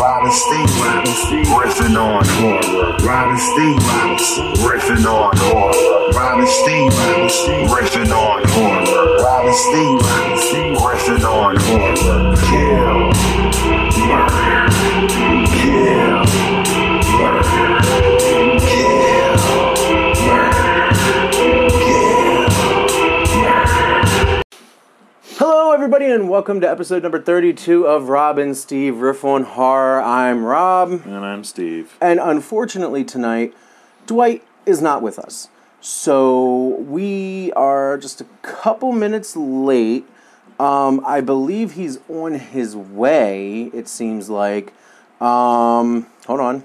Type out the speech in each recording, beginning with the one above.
Robin Steve, riffing on horror. Robin Steve, riffing on horror. Robin Steve, riffing on horror. Robin Steve, riffing on horror. Kill, murder, kill, murder, everybody, and welcome to episode number 32 of Rob and Steve Riff on Horror. I'm Rob, And I'm Steve. and unfortunately, tonight, Dwight is not with us. So we are just a couple minutes late. Um, I believe he's on his way, it seems like. Um, hold on.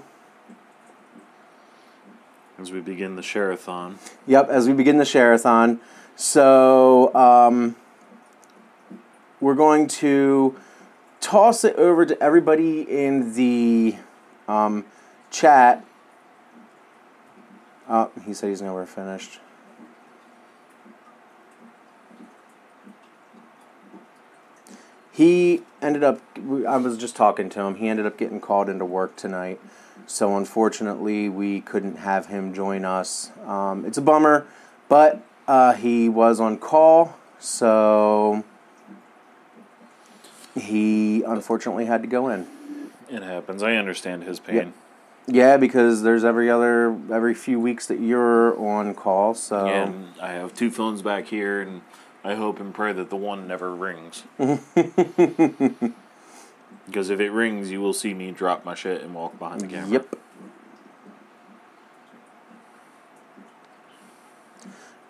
As we begin the share-a-thon. Yep, as we begin the share-a-thon. So, um, we're going to toss it over to everybody in the um, chat. Oh, he said he's nowhere finished. He ended up, I was just talking to him, he ended up getting called into work tonight. So unfortunately, we couldn't have him join us. Um, it's a bummer, but uh, he was on call, so he unfortunately had to go in. It happens. I understand his pain. Yeah, because there's every other every few weeks that you're on call, so And I have two phones back here, and I hope and pray that the one never rings. because if it rings, you will see me drop my shit and walk behind the camera. Yep.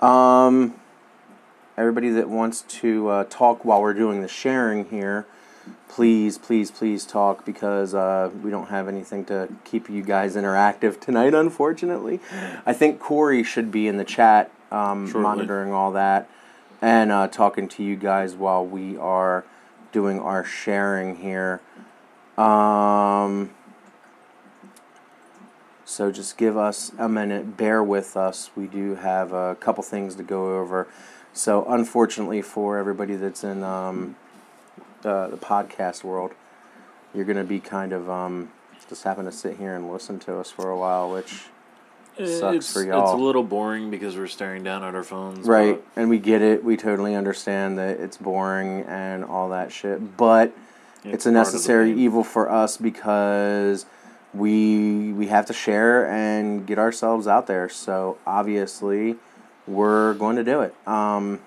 Um, everybody that wants to uh, talk while we're doing the sharing here, please, please, please talk because uh, we don't have anything to keep you guys interactive tonight, unfortunately. I think Corey should be in the chat um, monitoring all that and uh, talking to you guys while we are doing our sharing here. Um, so just give us a minute, bear with us. We do have a couple things to go over. So unfortunately for everybody that's in um, the, the podcast world, you're going to be kind of um, just having to sit here and listen to us for a while, which Sucks it's, for y'all. It's a little boring because we're staring down at our phones. right, and we get it. We totally understand that it's boring and all that shit, but but it's a part of the necessary evil for us because we we have to share and get ourselves out there. So obviously, we're going to do it. Um,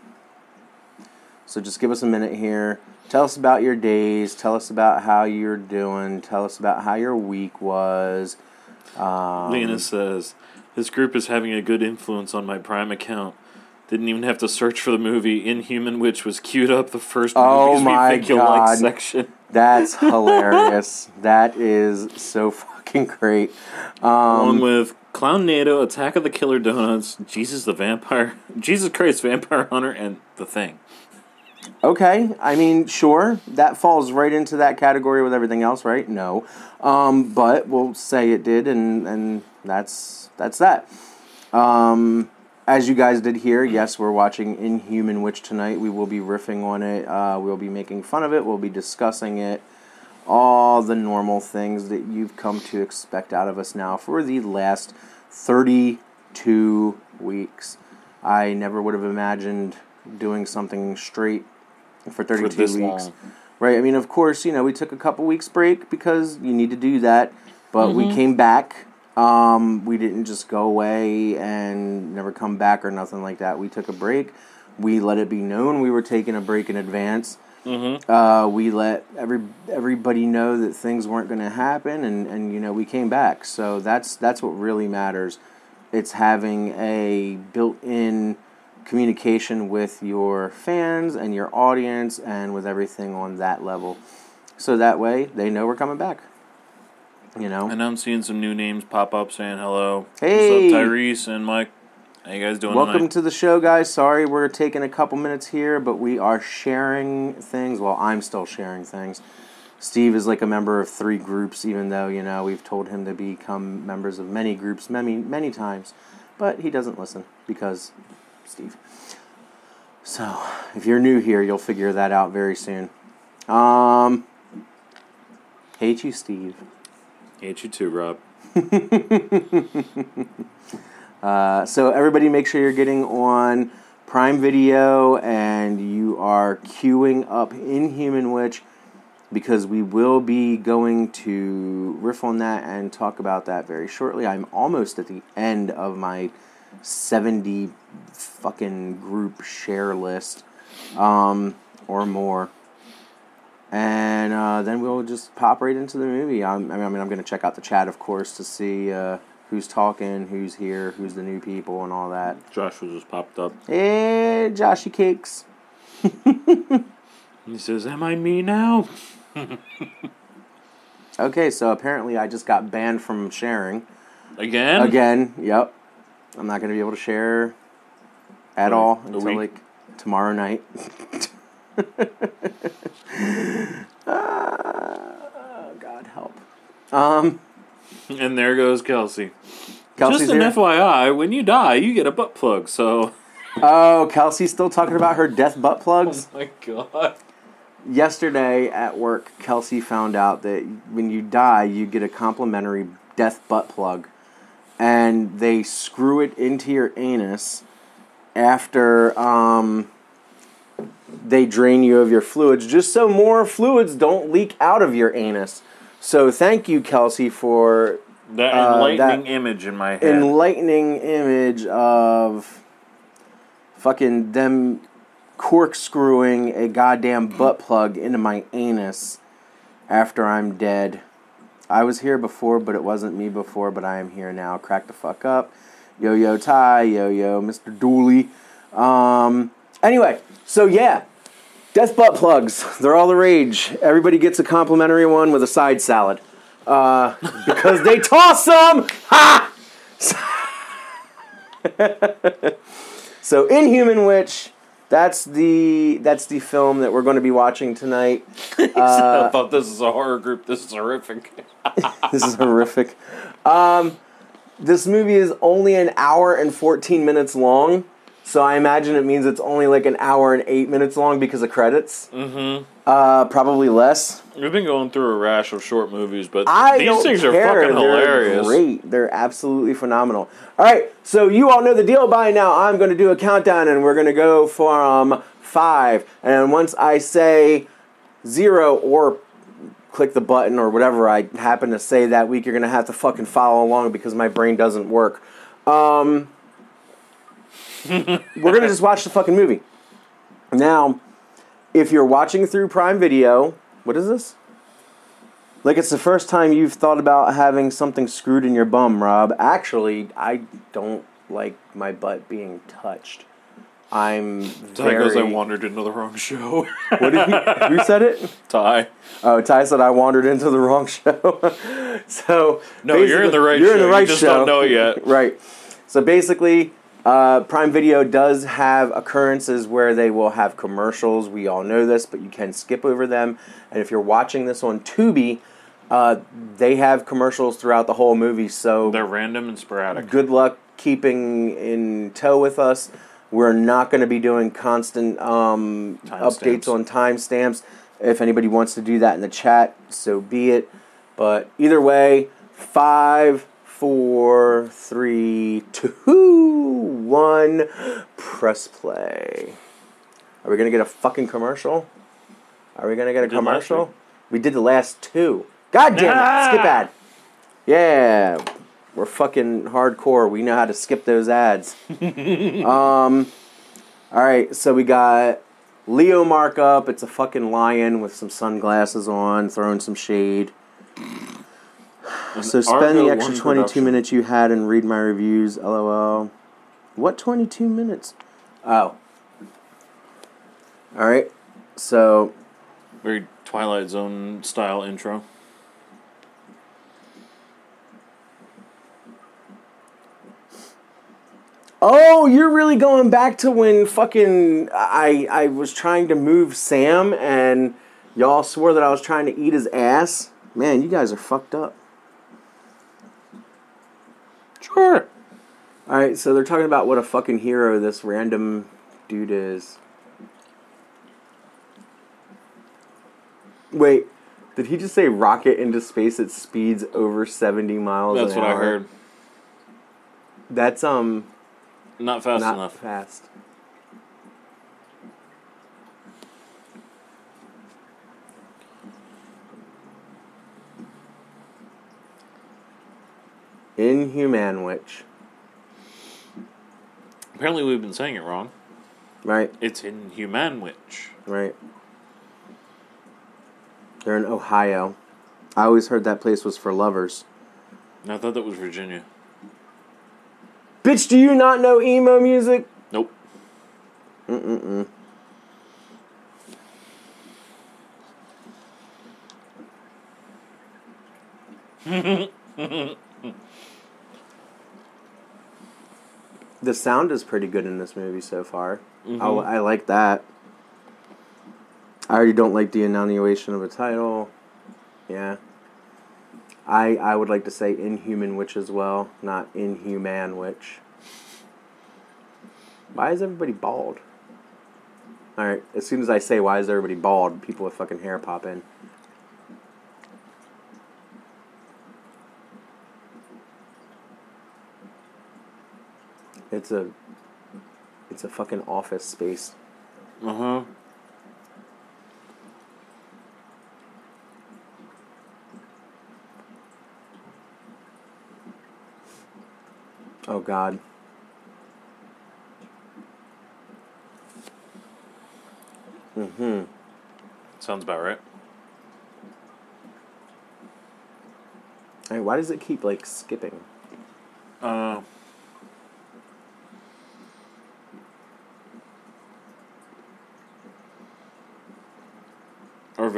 so just give us a minute here. Tell us about your days. Tell us about how you're doing. Tell us about how your week was. Um, Lena says, This group is having a good influence on my Prime account. Didn't even have to search for the movie. Inhumanwich was queued up the first Oh my you'll like God. section. That's hilarious. that is so fucking great. Along Um, with Clownado, Attack of the Killer Donuts, Jesus the Vampire, Jesus Christ Vampire Hunter, and The Thing. Okay, I mean, sure, that falls right into that category with everything else, right? No, um, but we'll say it did, and and that's that's that. Um, as you guys did hear, yes, we're watching Inhumanwich tonight. We will be riffing on it. Uh, we'll be making fun of it. We'll be discussing it. All the normal things that you've come to expect out of us now for the last 32 weeks. I never would have imagined doing something straight for 32 this weeks. long. Right. I mean, of course, you know, we took a couple weeks break because you need to do that, but Mm-hmm. we came back. Um, we didn't just go away and never come back or nothing like that. We took a break. We let it be known we were taking a break in advance. Mm-hmm. Uh, we let every everybody know that things weren't going to happen, and, and you know we came back. So that's that's what really matters. It's having a built-in communication with your fans and your audience, and with everything on that level. So that way they know we're coming back. You know. And I'm seeing some new names pop up saying hello. Hey! What's up, Tyrese and Mike? How you guys doing Welcome tonight? to the show, guys. Sorry we're taking a couple minutes here, but we are sharing things. Well, I'm still sharing things. Steve is like a member of three groups, even though you know we've told him to become members of many groups many many times, but he doesn't listen because Steve. So, if you're new here, you'll figure that out very soon. Um, Hate you, Steve. Hate you too, Rob. Uh, so everybody, make sure you're getting on Prime Video and you are queuing up Inhumanwich because we will be going to riff on that and talk about that very shortly. I'm almost at the end of my 70 fucking group share list um, or more. And uh, then we'll just pop right into the movie. I'm, I mean, I'm going to check out the chat, of course, to see uh, who's talking, who's here, who's the new people, and all that. Joshua just popped up. Hey, Joshy Cakes. He says, Am I me now? Okay, so apparently I just got banned from sharing. Again? Again, yep. I'm not going to be able to share at all until week? like tomorrow night. Ah, God help. Um, And there goes Kelsey. Kelsey's Just an here. FYI, when you die, you get a butt plug, so. Oh, Kelsey's still talking about her death butt plugs. Oh my god. Yesterday at work, Kelsey found out that when you die, you get a complimentary death butt plug, and they screw it into your anus after um, they drain you of your fluids, just so more fluids don't leak out of your anus. So thank you, Kelsey, for That Uh, enlightening that- image in my head. enlightening image of fucking them corkscrewing a goddamn butt plug into my anus after I'm dead. I was here before, but it wasn't me before, but I am here now. Crack the fuck up. Yo yo Ty, yo yo Mr. Dooley. Um anyway, so yeah. Death butt plugs. They're all the rage. Everybody gets a complimentary one with a side salad. Uh, because they toss them! Ha! So Inhumanwich, that's the that's the film that we're going to be watching tonight. I thought this is a horror group. This is horrific. This is horrific. Um, this movie is only an hour and 14 minutes long. So I imagine it means it's only like an hour and 8 minutes long because of credits. Mm-hmm. Uh, probably less. We've been going through a rash of short movies, but I these things care. are fucking They're hilarious. great. They're absolutely phenomenal. All right, so you all know the deal by now. I'm going to do a countdown, and we're going to go from five. And once I say zero or click the button or whatever I happen to say that week, you're going to have to fucking follow along because my brain doesn't work. Um, we're going to just watch the fucking movie. Now, if you're watching through Prime Video, what is this? Like it's the first time you've thought about having something screwed in your bum, Rob. Actually, I don't like my butt being touched. I'm Ty goes, I very. wandered into the wrong show. What did you, who said it? Ty. Oh, Ty said I wandered into the wrong show. so No, you're in the right You're in show. the You right just show. don't know it yet. right. So basically, uh, Prime Video does have occurrences where they will have commercials. We all know this, but you can skip over them. And if you're watching this on Tubi, uh, they have commercials throughout the whole movie. So They're random and sporadic. good luck keeping in tow with us. We're not going to be doing constant um, updates Timestamps. on timestamps. If anybody wants to do that in the chat, so be it. But either way, five, four, three, two, one, press play. Are we to get a fucking commercial? Are we to get a last commercial? We did the last two. God damn it! Skip Ah! ad. Yeah, we're fucking hardcore. We know how to skip those ads. um, all right, so we got Leo markup. It's a fucking lion with some sunglasses on, throwing some shade. So spend the extra 22 production. minutes you had and read my reviews. LOL. What 22 minutes? Oh. All right. So Very Twilight Zone style intro. Oh, you're really going back to when fucking I I was trying to move Sam and y'all swore that I was trying to eat his ass. Man, you guys are fucked up. Sure. All right, so they're talking about what a fucking hero this random dude is. Wait, Did he just say rocket into space at speeds over 70 miles That's what I heard. That's um Not fast not enough. fast. Inhuman witch, Apparently, we've been saying it wrong. right? It's in Human Right. They're in Ohio. I always heard that place was for lovers. I thought that was Virginia. Bitch, do you not know emo music? Nope. Mm-mm-mm. the sound is pretty good in this movie so far. I, mm-hmm. I like that. I already don't like the annunciation of a title. Yeah. I I would like to say Inhuman Witch as well, not Inhuman Witch. Why is everybody bald? Alright, as soon as I say why is everybody bald, people with fucking hair pop in. It's a it's a fucking office space. Uh huh. Oh god. Mm-hmm. Sounds about right. Hey, why does it keep like skipping? Uh,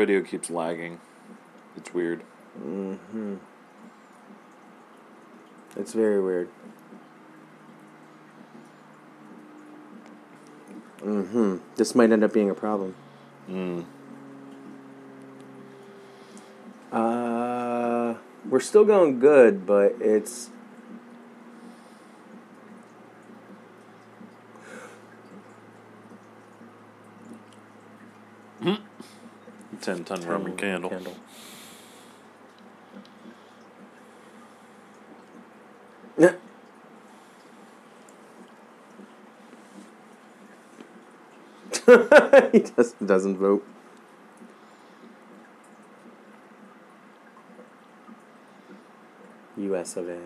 video keeps lagging. It's weird. Mm-hmm. It's very weird. Mm-hmm. This might end up being a problem. Mm. Uh, we're still going good, but it's Ten ton Roman candle. Yeah. he just doesn't vote. U.S. of A.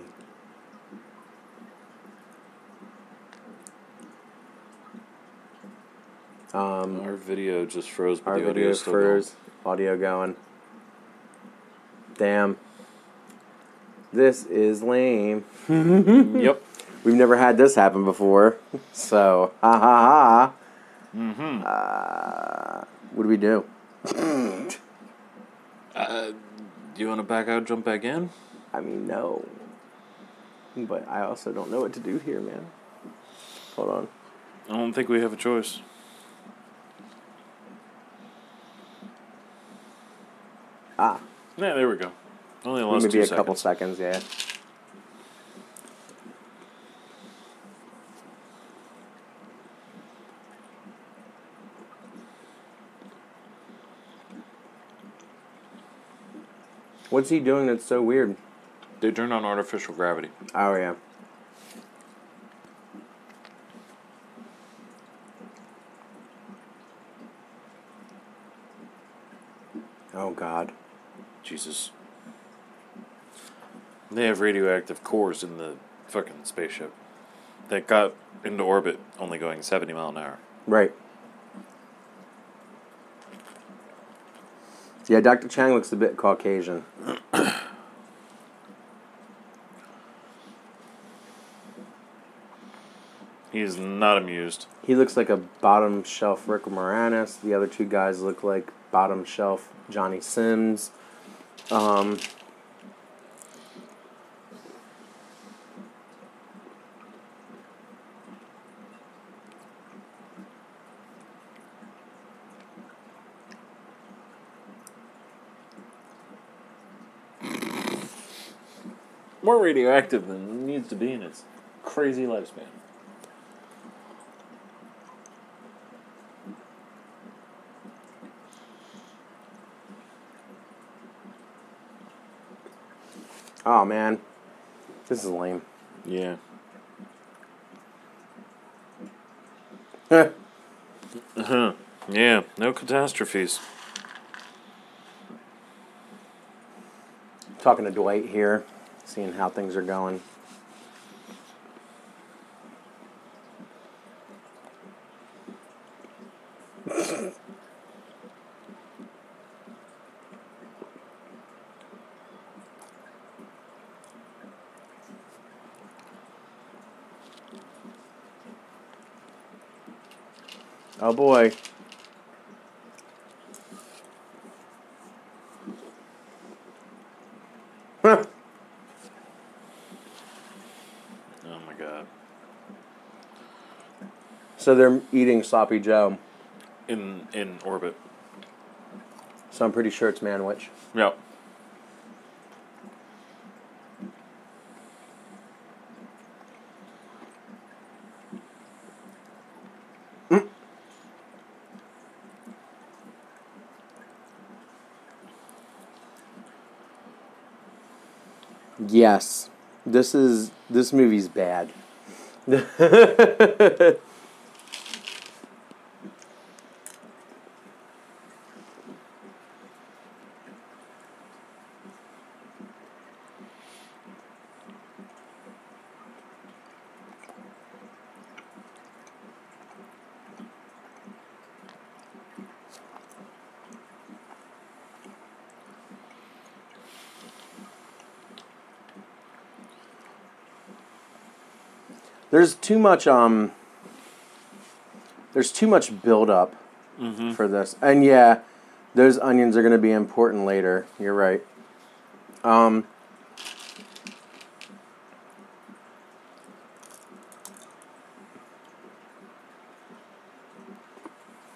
Um, Our video just froze, but our the video audio's still going. froze. Audio going. Damn. This is lame. Yep. We've never had this happen before. So, ha ha ha. Mm-hmm. Uh, what do we do? Uh, do you want to back out, jump back in? I mean, no. But I also don't know what to do here, man. Hold on. I don't think we have a choice. Ah, Yeah, there we go. Only lost maybe two a seconds. couple seconds, yeah. What's he doing that's so weird? They turned on artificial gravity. Oh, yeah. Oh, God. Jesus. They have radioactive cores in the fucking spaceship that got into orbit only going 70 mile an hour. Right. Yeah, Dr. Chang looks a bit Caucasian. He is not amused. He looks like a bottom shelf Rick Moranis. The other two guys look like bottom shelf Johnny Sins. Um, More radioactive than it needs to be in its crazy lifespan. Oh man, this is lame. Yeah. Heh. Uh-huh. Yeah, no catastrophes. Talking to Dwight here, seeing how things are going. Boy. Oh my god. So they're eating sloppy Joe. In in orbit. So I'm pretty sure it's Manwich. Yep. Yes. This is this movie's bad. There's too much um there's too much build up for this. And yeah, those onions are going to be important later. You're right. Um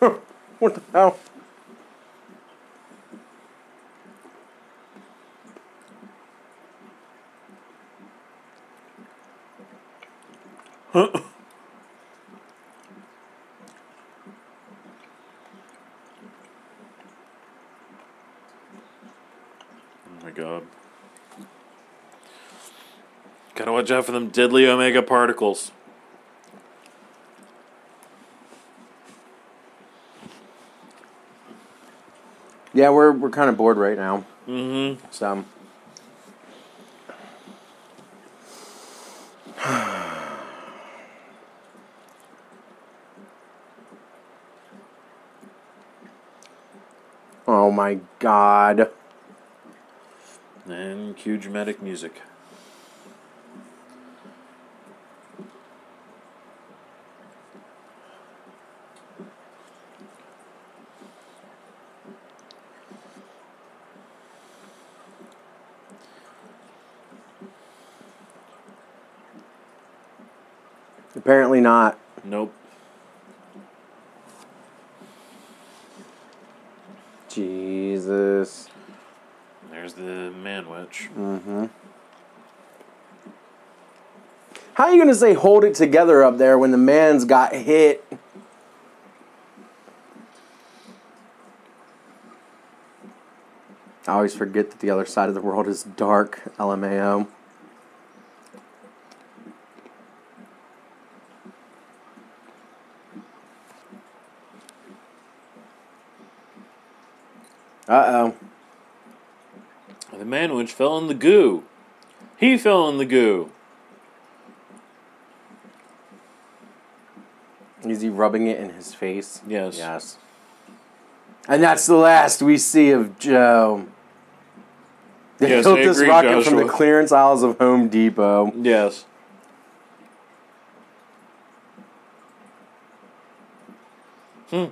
What the hell? Oh my god. Gotta watch out for them deadly omega particles. Yeah, we're we're kind of bored right now. Mm-hmm. So Oh my god. And cue dramatic music. Apparently not. Nope. Jesus. There's the Manwich. Mm-hmm. How are you gonna say hold it together up there when the man's got hit? I always forget that the other side of the world is dark, LMAO. Uh oh. The Manwich fell in the goo. He fell in the goo. Is he rubbing it in his face? Yes. Yes. And that's the last we see of Joe. They Yes, built this rocket from the clearance aisles of Home Depot. Yes. Hmm.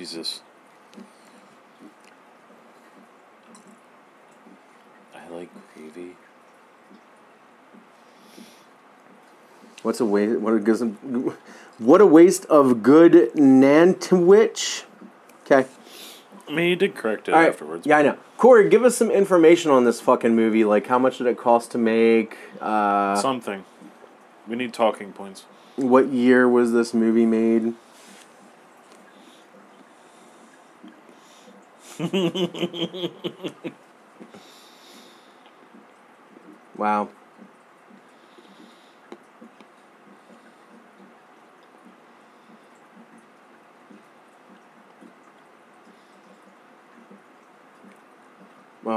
Jesus. I like gravy. What's a waste? What a gives What a waste of good Manwich. Okay. I mean, he did correct it right. afterwards. Yeah, I know. Corey, give us some information on this fucking movie. Like, how much did it cost to make? Uh, Something. We need talking points. What year was this movie made? wow.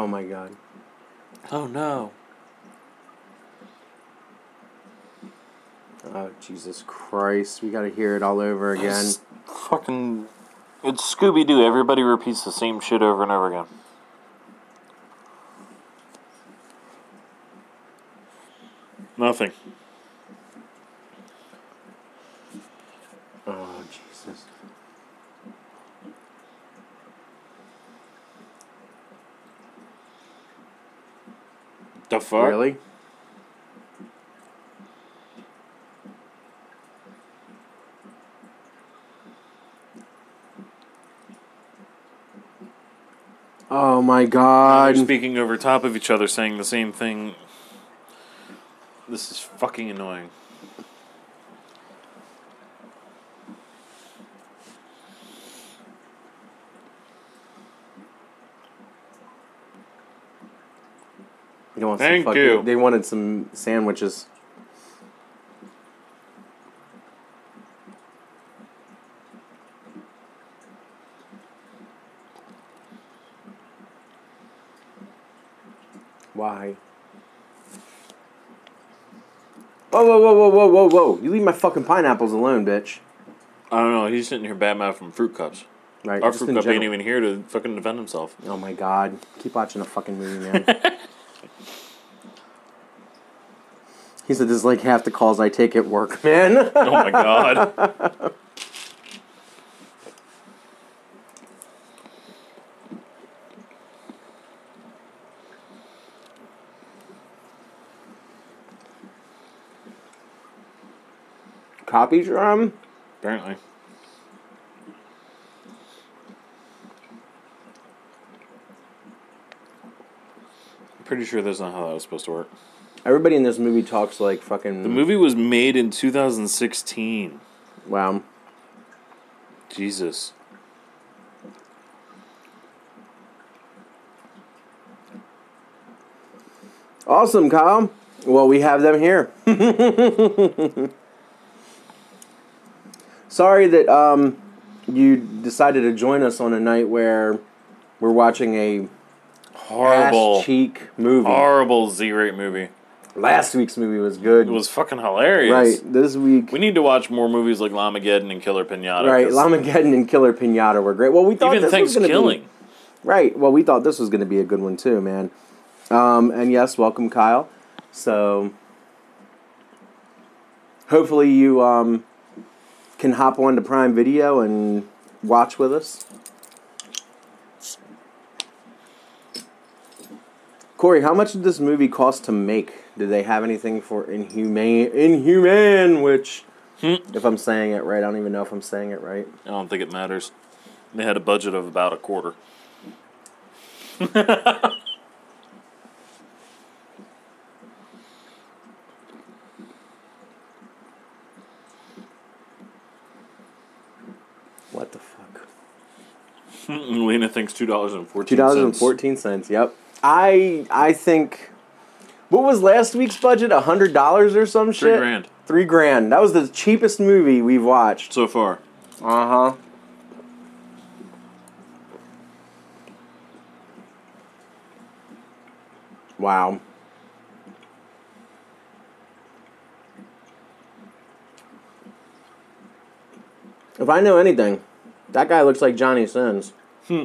Oh my god. Oh no. Oh Jesus Christ. We gotta hear it all over again. It's fucking. It's Scooby Doo. Everybody repeats the same shit over and over again. Nothing. Oh Jesus. The fuck? Really? Oh my god. They're speaking over top of each other, saying the same thing. This is fucking annoying. They want Thank fucking- you. They wanted some sandwiches. Why? Whoa, whoa, whoa, whoa, whoa, whoa, whoa! You leave my fucking pineapples alone, bitch. I don't know. He's sitting here bad mouth from fruit cups. Right? Our fruit cup ain't even here to fucking defend himself. Oh my god! Keep watching a fucking movie, man. he said, "This is like half the calls I take at work, man." Oh my god. Copy drum? Apparently. I'm pretty sure that's not how that was supposed to work. Everybody in this movie talks like fucking. The movie was made in 2016. Wow. Jesus. Awesome, Kyle. Well, we have them here. Sorry that um, you decided to join us on a night where we're watching a Horrible. cheek movie. Horrible Z-rate movie. Last week's movie was good. It was fucking hilarious. right. This week, We need to watch more movies like Llamageddon and Killer Pinata. right? Llamageddon and Killer Pinata were great. Well, we thought Even this was gonna be right. Well, we thought this was going to be a good one too, man. Um, and yes, welcome, Kyle. So, hopefully, you um, can hop on to Prime Video and watch with us. Corey, how much did this movie cost to make? Did they have anything for Inhumane? Inhumane, which, Hmm. if I'm saying it right, I don't even know if I'm saying it right. I don't think it matters. They had a budget of about a quarter. What the fuck? Lena thinks two dollars and fourteen Two dollars and fourteen cents. Yep. I I think. What was last week's budget? A hundred dollars or some Three shit. grand Three grand. That was the cheapest movie we've watched. so far. Uh huh. Wow. If I know anything, that guy looks like Johnny Sins. Hmm.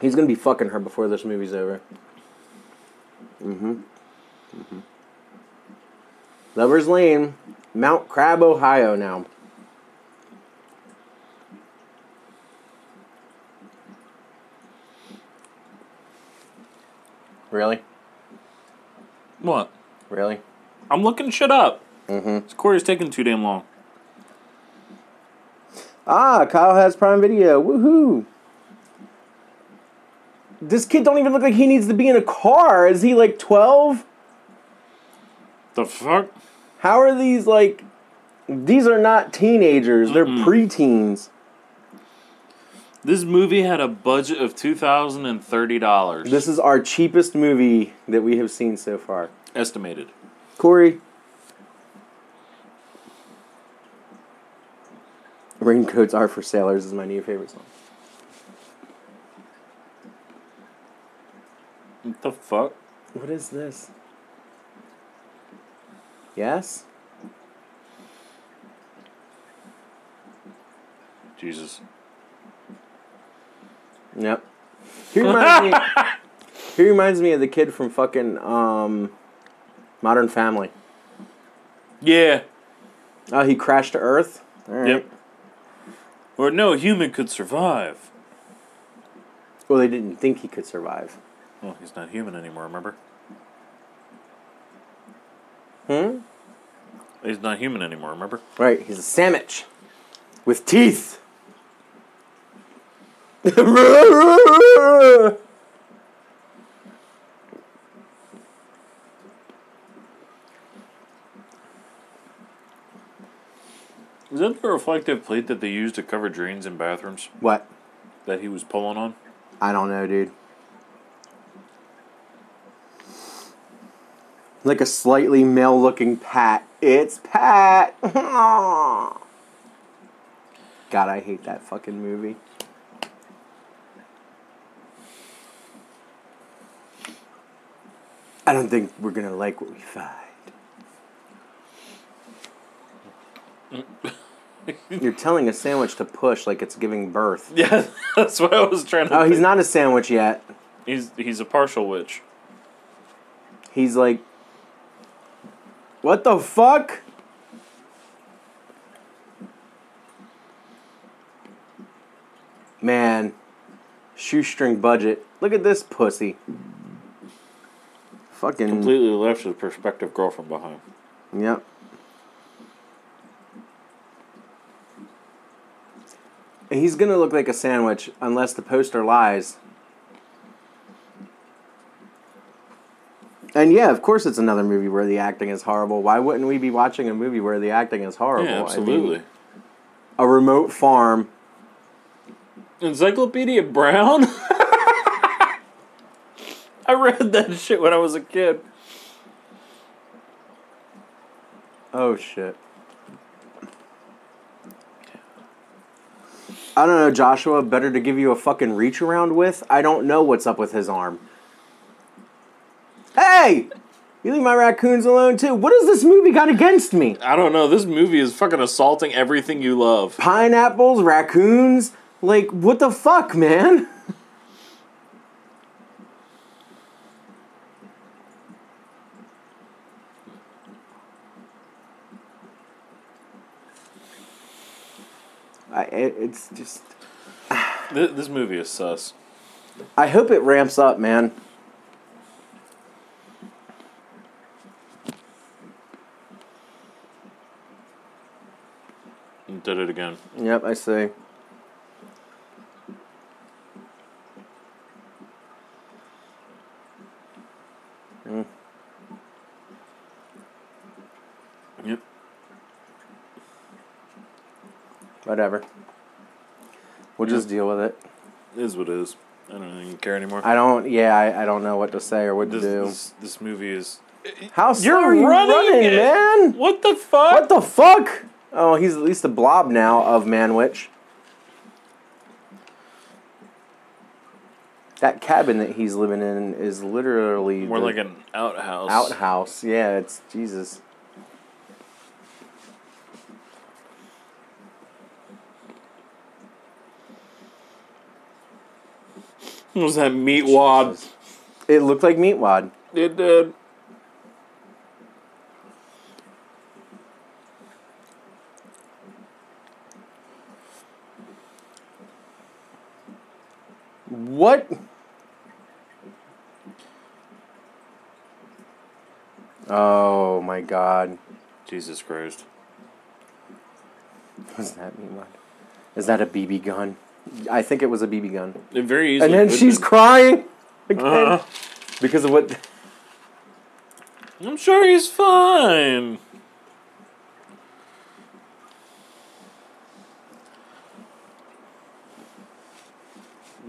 He's gonna be fucking her before this movie's over. Mm-hmm. Mm-hmm. Lovers Lane, Mount Crab, Ohio. Now. Really? What? Really? I'm looking shit up. Mm-hmm. This quarter's taking too damn long. Ah, Kyle has Prime Video. Woohoo! This kid don't even look like he needs to be in a car. Is he like twelve? The fuck? How are these like? These are not teenagers. They're preteens. This movie had a budget of two thousand and thirty dollars. This is our cheapest movie that we have seen so far. estimated. Corey. Raincoats are for sailors is my new favorite song. What the fuck? What is this? Yes? Jesus. Yep. He reminds me. He reminds me of the kid from fucking um, Modern Family. Yeah. Oh, he crashed to Earth. Right. Yep. Or no human could survive. Well, they didn't think he could survive. Well, he's not human anymore. Remember? Hmm. He's not human anymore. Remember? Right. He's a sandwich with teeth. Is that the reflective plate that they use to cover drains in bathrooms what? that he was pulling on? I don't know, dude. Like a slightly male looking Pat. It's Pat. God, I hate that fucking movie. I don't think we're gonna like what we find. You're telling a sandwich to push like it's giving birth. Yeah, that's what I was trying to. Oh, he's not a sandwich yet. He's he's a partial witch. He's like, what the fuck? Man, shoestring budget. Look at this pussy. Fucking. Completely left his prospective girlfriend behind. Yep. He's gonna look like a sandwich unless the poster lies. And yeah, of course, it's another movie where the acting is horrible. Why wouldn't we be watching a movie where the acting is horrible? Yeah, I mean, absolutely. a remote farm. Encyclopedia Brown. I read that shit when I was a kid. Oh shit. I don't know, Joshua. Better to give you a fucking reach around with. I don't know what's up with his arm. Hey, you leave my raccoons alone too. What has this movie got against me? I don't know. This movie is fucking assaulting everything you love. Pineapples, raccoons. Like what the fuck, man? I, it- it's just. This, this movie is sus. I hope it ramps up, man. Did it again. Yep, I see. Hmm. Yep. Whatever. We'll just deal with it. It is what it is. I don't even care anymore. I don't. Yeah, I, I don't know what to say or what this, to do. this this movie is. How slow You're are you running running, it. man? What the fuck? What the fuck? Oh, he's at least a blob now of Manwich. That cabin that he's living in is literally More like an outhouse. outhouse. Yeah, it's Jesus. What was that meat wad? It looked like meatwad. It did. What? Oh my god. Jesus Christ. What's that mean? Is that a BB gun? I think it was a BB gun. It very easily. And then she's be. crying again Uh, because of what. I'm sure he's fine.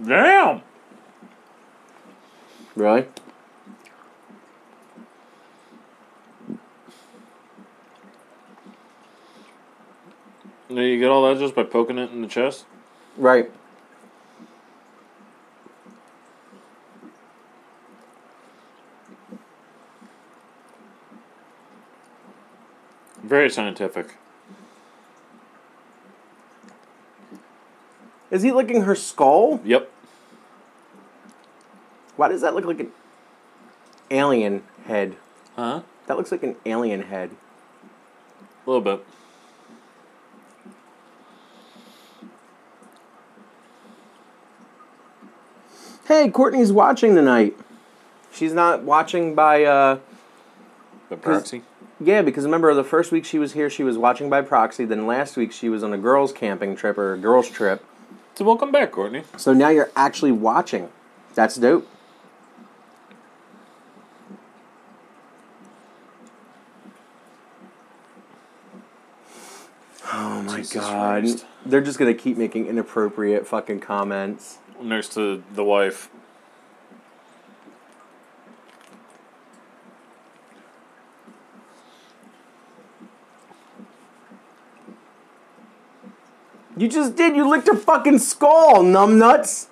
Damn. Really? Now you get all that just by poking it in the chest? Right. Very scientific. Is he licking her skull? Yep. Why does that look like an alien head? Huh? That looks like an alien head. A little bit. Hey, Courtney's watching tonight. She's not watching by, uh, But proxy. yeah, because remember the first week she was here, she was watching by proxy. Then last week she was on a girls' camping trip or a girls' trip. So welcome back, Courtney. So now you're actually watching. That's dope. Oh my Jesus god. Christ. They're just gonna keep making inappropriate fucking comments. Next to the wife. You just did, you licked her fucking skull, numbnuts!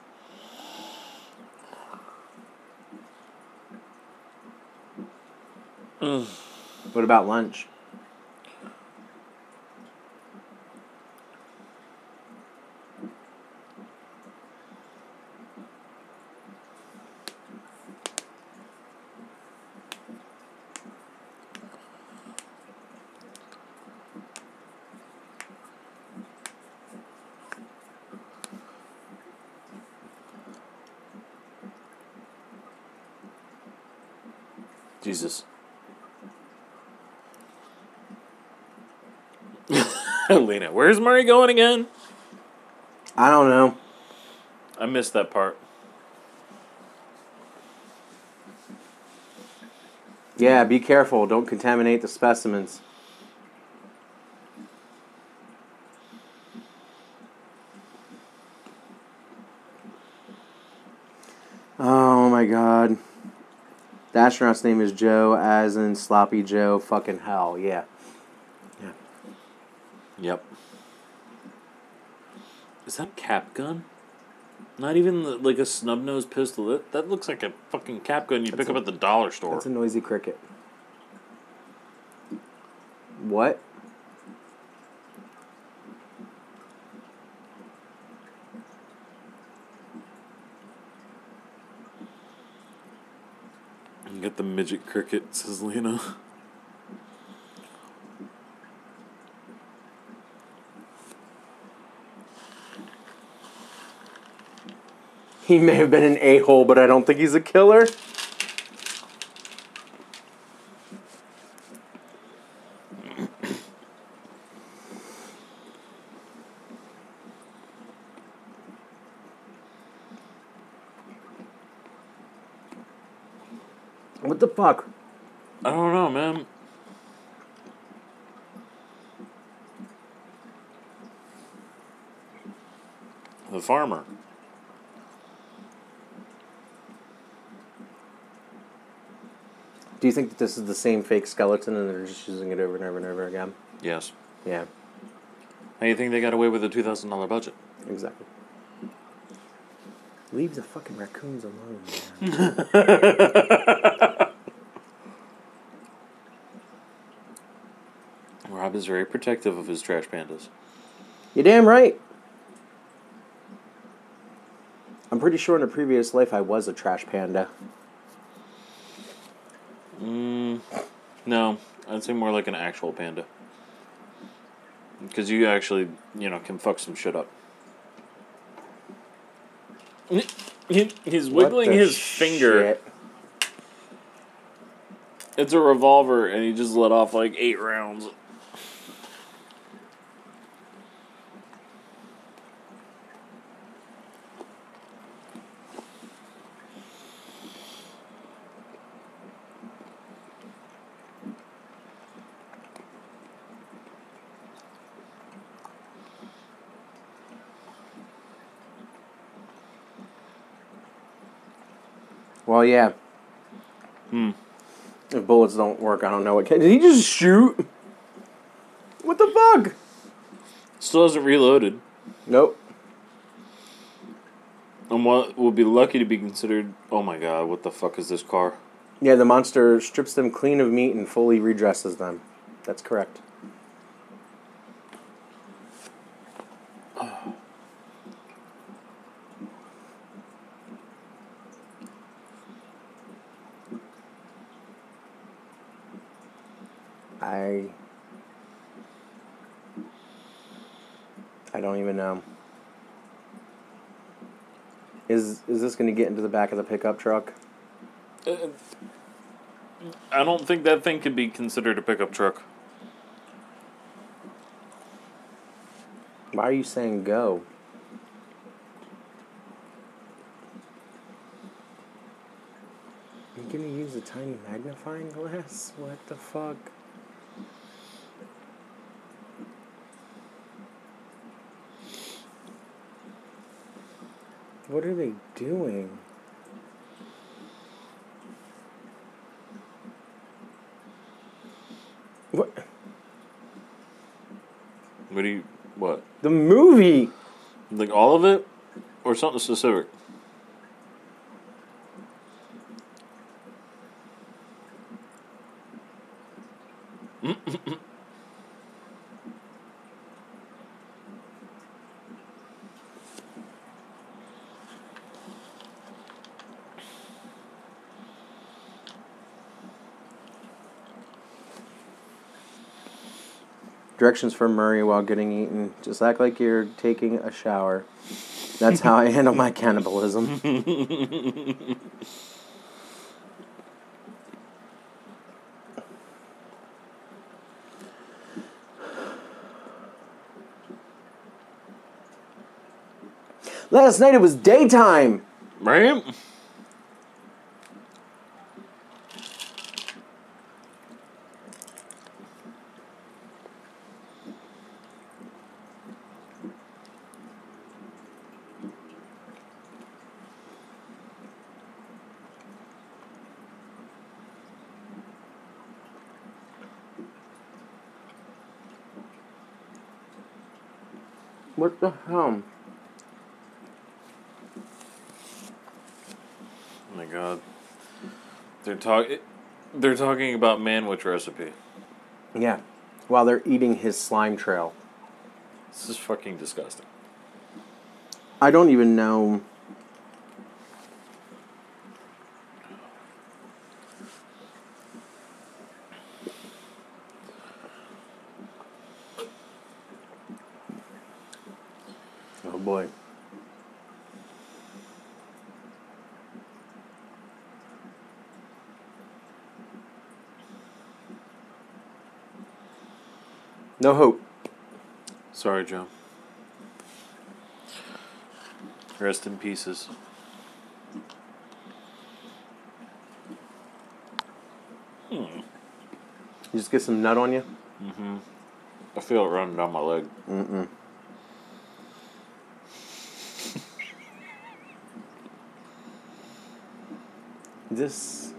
What about lunch? Jesus. Lena, where's Murray going again? I don't know. I missed that part. Yeah, be careful. Don't contaminate the specimens. Oh my god. The astronaut's name is Joe, as in Sloppy Joe fucking hell. Yeah. Yeah. Yep. Is that a cap gun? Not even the, like a snub nosed pistol. That, that looks like a fucking cap gun you pick up at the dollar store. That's a noisy cricket. What? You Get the midget cricket, says Lena. He may have been an a hole, but I don't think he's a killer. What the fuck? I don't know, man. The farmer. Do you think that this is the same fake skeleton and they're just using it over and over and over again? Yes. Yeah, How do you think they got away with a two thousand dollar budget? exactly. Leave the fucking raccoons alone, man. Rob is very protective of his trash pandas. You're damn right. I'm pretty sure in a previous life I was a trash panda. Mm, no, I'd say more like an actual panda. Because you actually, you know, can fuck some shit up. He's wiggling What the his finger. shit? It's a revolver, and he just let off like eight rounds. Yeah. Hmm. If bullets don't work, I don't know what can. Did he just shoot? What the fuck? Still hasn't reloaded. Nope. And what would be lucky to be considered. Oh my god, what the fuck is this car? Yeah, the monster strips them clean of meat and fully redresses them. That's correct. I I don't even know. Going to get into the back of the pickup truck? I don't think that thing could be considered a pickup truck. Why are you saying go? You gonna use a tiny magnifying glass? What the fuck? What are they doing? What? What do you. What? The movie! Like all of it? Or something specific? Directions for Murray while getting eaten. Just act like you're taking a shower. That's how I handle my cannibalism. Last night it was daytime. Right? What the hell? Oh my god. They're talking. They're talking about manwich recipe. Yeah. While they're eating his slime trail. This is fucking disgusting. I don't even know. Oh boy. No hope. Sorry, Joe. Rest in pieces. Hmm. You just get some nut on you? I feel it running down my leg. Mm-mm. This.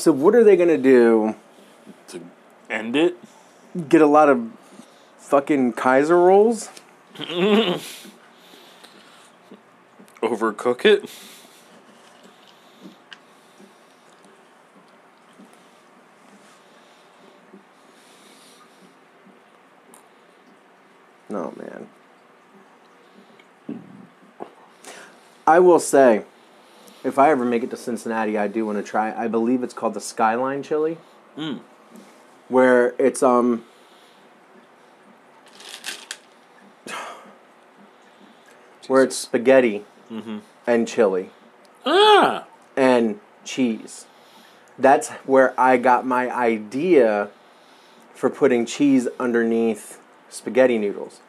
So what are they gonna do? To end it? Get a lot of fucking Kaiser rolls? Overcook it? No, man. I will say, if I ever make it to Cincinnati, I do want to try. I believe it's called the Skyline Chili, Mm. where it's um. Where it's spaghetti and chili Ah! and cheese. That's where I got my idea for putting cheese underneath spaghetti noodles.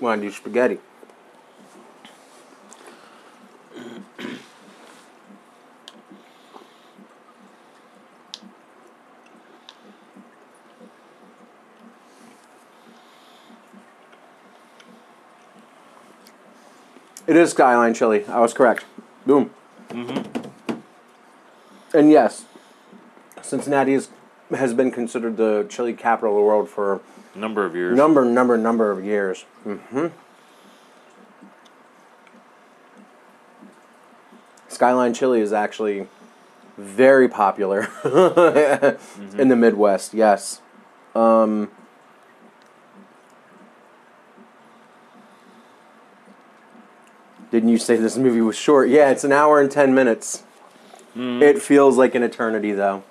Want to do spaghetti? It is Skyline Chili. I was correct. Boom. And yes, Cincinnati is, has been considered the chili capital of the world for Number of years. number, number, number of years. hmm Skyline chili is actually very popular in the Midwest. Yes. Um, didn't you say this movie was short? Yeah, it's an hour and ten minutes. It feels like an eternity, though.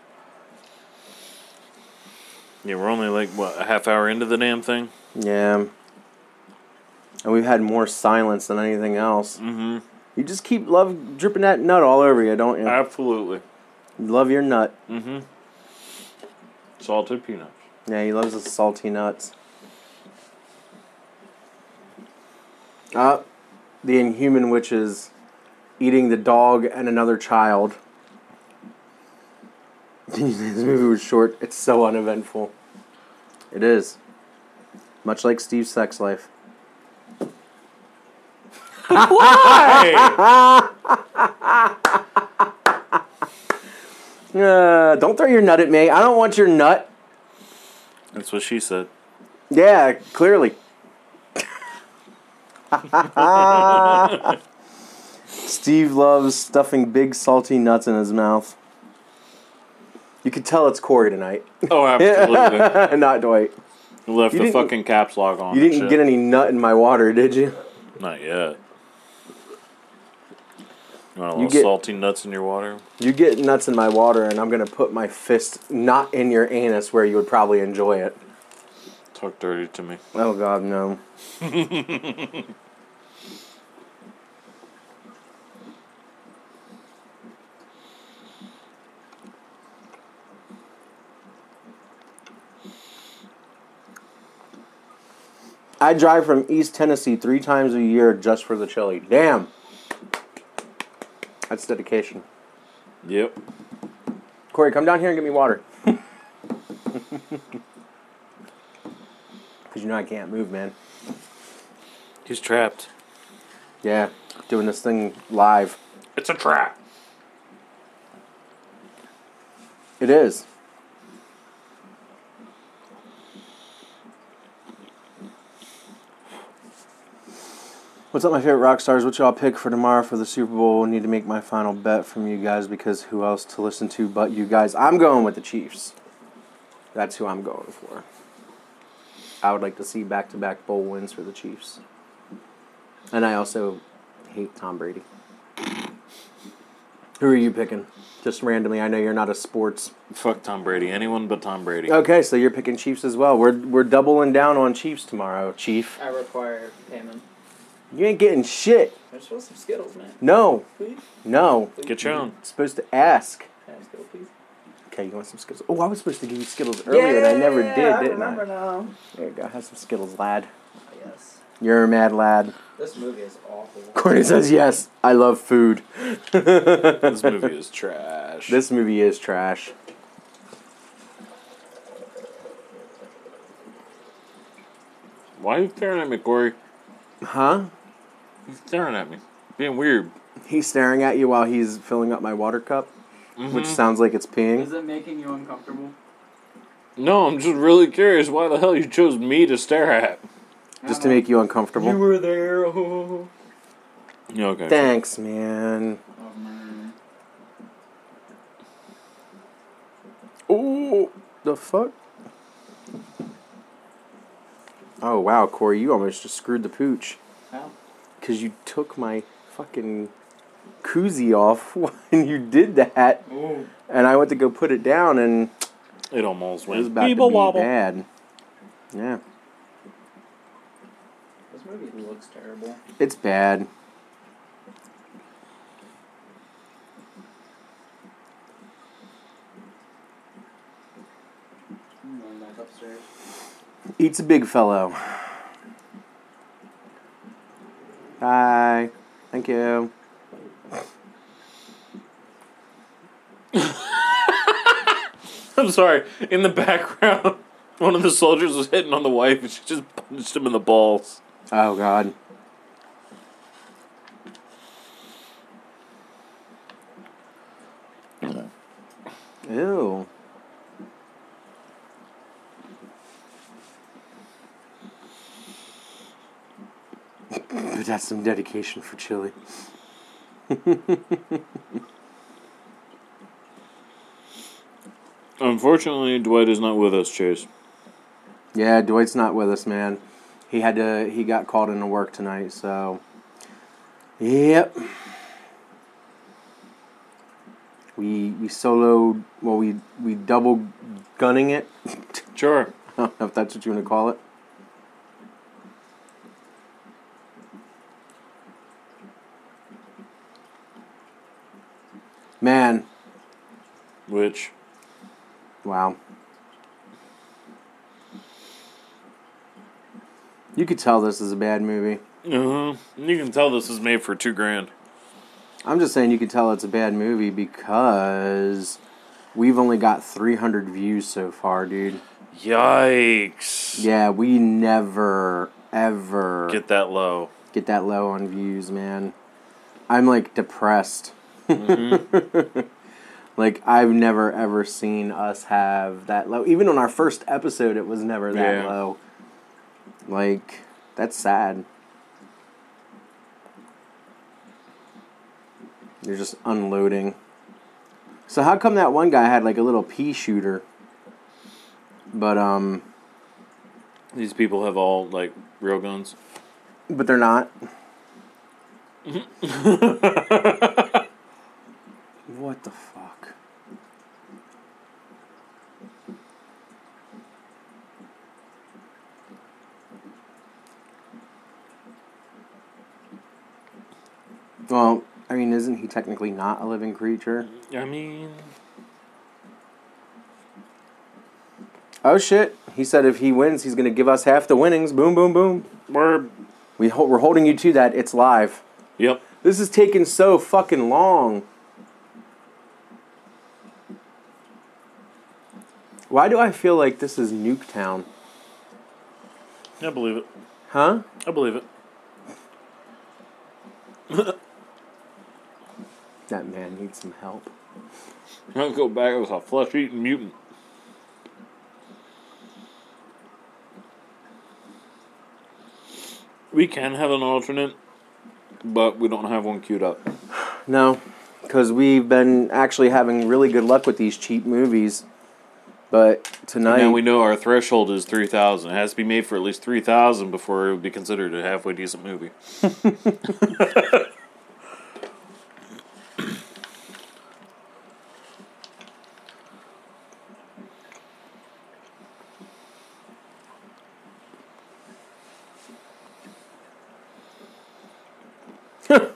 Yeah, we're only like what a half hour into the damn thing. Yeah. And we've had more silence than anything else. Mm-hmm. You just keep love dripping that nut all over you, don't you? Absolutely. You love your nut. Mm-hmm. Salted peanuts. Yeah, he loves the salty nuts. Uh, the Inhumanwich is eating the dog and another child. this movie was short. It's so uneventful. It is. Much like Steve's sex life. Uh, don't throw your nut at me. I don't want your nut. That's what she said. Yeah, clearly. Steve loves stuffing big salty nuts in his mouth. You could tell it's Corey tonight, Oh, absolutely. not Dwight. Left You the fucking caps lock on. You didn't get any nut in my water, did you? Not yet. You want a You little get- salty nuts in your water? You get nuts in my water, and I'm gonna put my fist not in your anus where you would probably enjoy it. Talk dirty to me. Oh God, no. I drive from East Tennessee three times a year just for the chili. Damn. That's dedication. Yep. Corey, come down here and get me water. Because you know I can't move, man. He's trapped. Yeah, doing this thing live. It's a trap. It is. What's up, my favorite rock stars? What y'all pick for tomorrow for the Super Bowl? Need to make my final bet from you guys because who else to listen to but you guys? I'm going with the Chiefs. That's who I'm going for. I would like to see back to back bowl wins for the Chiefs. And I also hate Tom Brady. Who are you picking? Just randomly. I know you're not a sports. Fuck Tom Brady. Anyone but Tom Brady. Okay, so you're picking Chiefs as well. We're we're doubling down on Chiefs tomorrow, Chief. I require payment. You ain't getting shit. There's supposed some Skittles, man. No, Please? no. Please? Get your own. Supposed to ask. Can I have Skittles, please? Okay, you want some Skittles? Oh, I was supposed to give you Skittles earlier, and I never did, I didn't remember I? now. There you go. Have some Skittles, lad. Oh, yes. You're a mad lad. This movie is awful. Courtney says yes. I love food. This movie is trash. This movie is trash. Why are you staring at me, Corey? Huh? He's staring at me. Being weird. He's staring at you while he's filling up my water cup, Mm-hmm. which sounds like it's peeing. Is it making you uncomfortable? No, I'm just really curious why the hell you chose me to stare at. Just to make you uncomfortable. You were there. Oh, Yeah, okay. Thanks, man. man. Oh, the fuck? Oh wow, Corey, you almost just screwed the pooch How? because you took my fucking koozie off when you did that, Oh. and I went to go put it down, and It almost it was went. about to be wobble. bad. Yeah, This movie looks terrible. it's bad. I'm going back upstairs. Eats a big fellow. Bye. Thank you. I'm sorry. In the background, one of the soldiers was hitting on the wife, and she just punched him in the balls. Oh God. Ew. But that's some dedication for chili. Unfortunately, Dwight is not with us, Chase. Yeah, Dwight's not with us, man. He had to. He got called into work tonight, so. Yep. We we soloed. Well, we we double gunning it. Sure. I don't know if that's what you want to call it. Man, Which, wow. You could tell this is a bad movie. Uh-huh. you can tell this is made for two grand. I'm just saying you could tell it's a bad movie because we've only got 300 views so far, dude. Yikes. Yeah, we never, ever Get that low. get that low on views, man. I'm like depressed. like I've never ever seen us have that low. Even on our first episode, it was never that Yeah. low. Like that's sad. You're just unloading. So how come that one guy had like a little pea shooter? But um, These people have all, like, real guns. but they're not. what the fuck? Well, I mean, isn't he technically not a living creature? I mean, Oh shit! He said if he wins, he's gonna give us half the winnings. Boom, boom, boom. we're. We ho- we're holding you to that. It's live. Yep. This is taking so fucking long. Why do I feel like this is Nuketown? I believe it. Huh? I believe it. That man needs some help. I'll go back as a flesh eating mutant. We can have an alternate, but we don't have one queued up. No, because we've been actually having really good luck with these cheap movies. But tonight, Now we know our threshold is 3000 It has to be made for at least 3000 before it would be considered a halfway decent movie.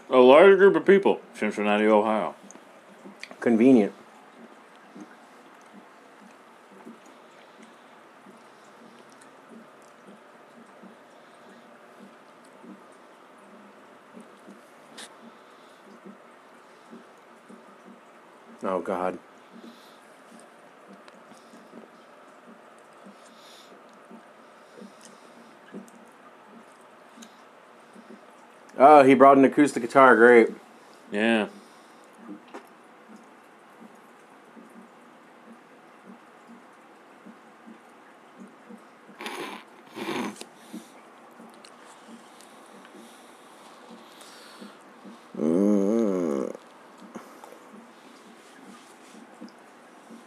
a large group of people, Cincinnati, Ohio. convenient. Oh God. Oh, he brought an acoustic guitar. Great. Yeah.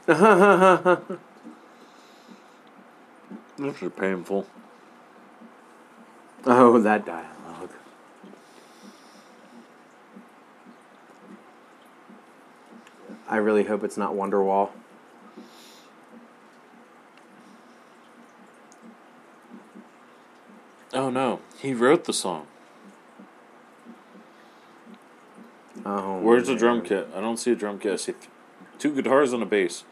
This is painful. Oh, that dialogue. I really hope it's not Wonderwall. Oh no, he wrote the song. Oh, Where's the drum kit? I don't see a drum kit. I see th- two guitars and a bass.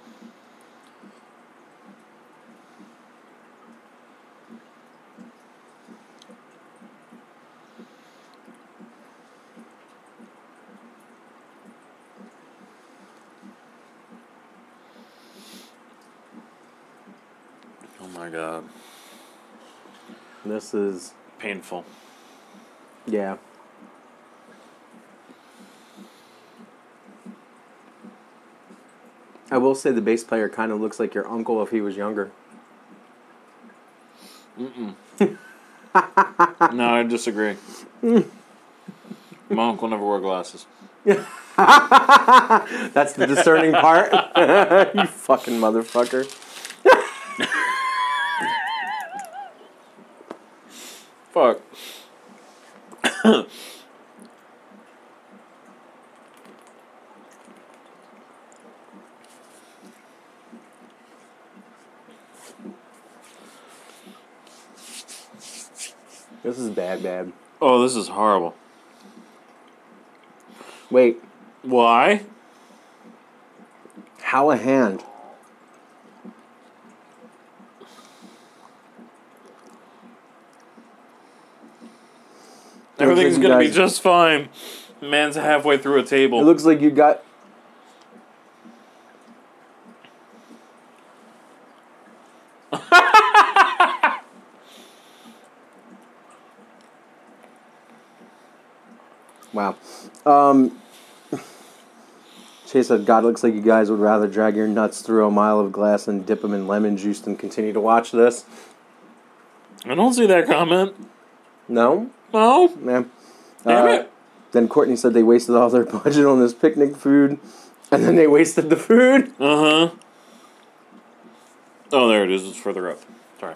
My god. This is Painful. yeah. I will say the bass player kind of looks like your uncle if he was younger. No, I disagree. My uncle never wore glasses. That's the discerning part. you fucking motherfucker. This is horrible. Wait, Why? how a hand? Everything's gonna be guys- just fine. Man's halfway through a table. It looks like you got. wow. Um, Chase said, God, looks like you guys would rather drag your nuts through a mile of glass and dip them in lemon juice than continue to watch this. I don't see that comment. No? No. Man. Damn Uh, it. Then Courtney said they wasted all their budget on this picnic food, and then they wasted the food. Uh huh. Oh, there it is. It's further up. Sorry.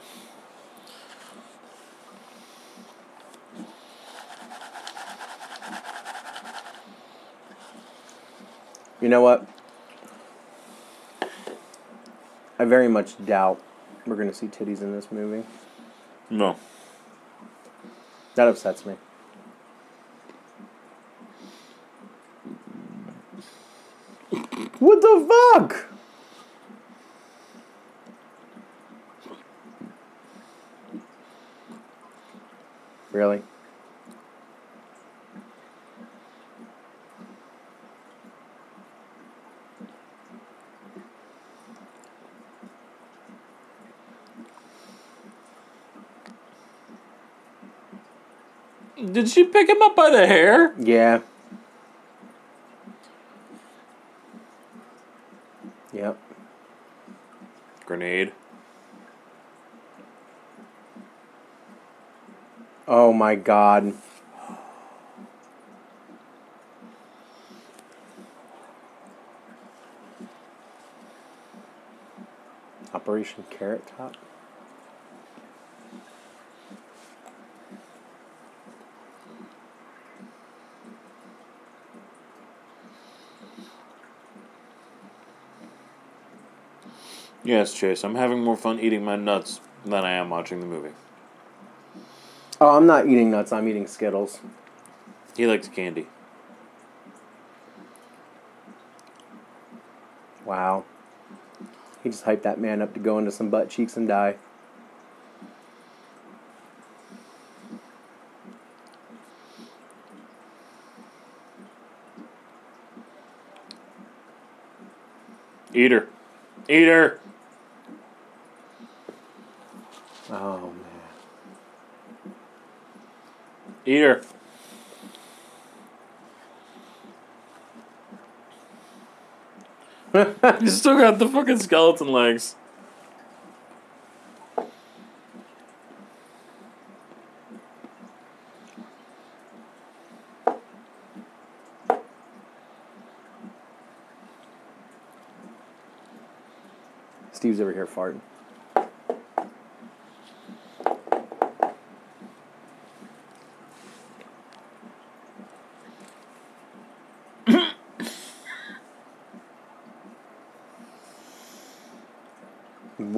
You know what? I very much doubt we're going to see titties in this movie. No. That upsets me. What the fuck? Really? Did she pick him up by the hair? Yeah. Yep. Grenade. Oh my god. Operation Carrot Top? Yes, Chase. I'm having more fun eating my nuts than I am watching the movie. Oh, I'm not eating nuts, I'm eating Skittles. He likes candy. Wow. He just hyped that man up to go into some butt cheeks and die. Eat her. Eat her. Oh man. Eat her. you still got the fucking skeleton legs. Steve's over here farting.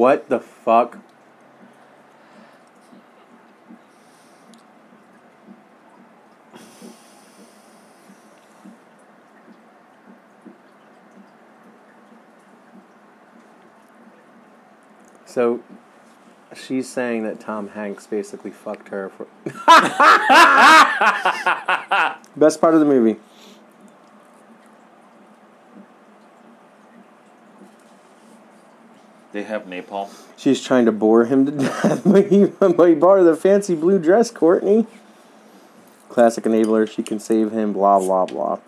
What the fuck? So she's saying that Tom Hanks basically fucked her for Best part of the movie. Have napalm. She's trying to bore him to death, but he, but he bought her the fancy blue dress, Courtney. Classic enabler, she can save him, blah, blah, blah.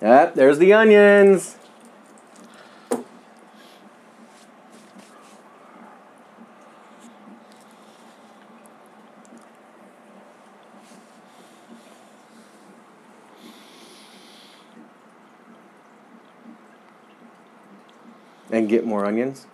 Yep, there's the onions. And get more onions.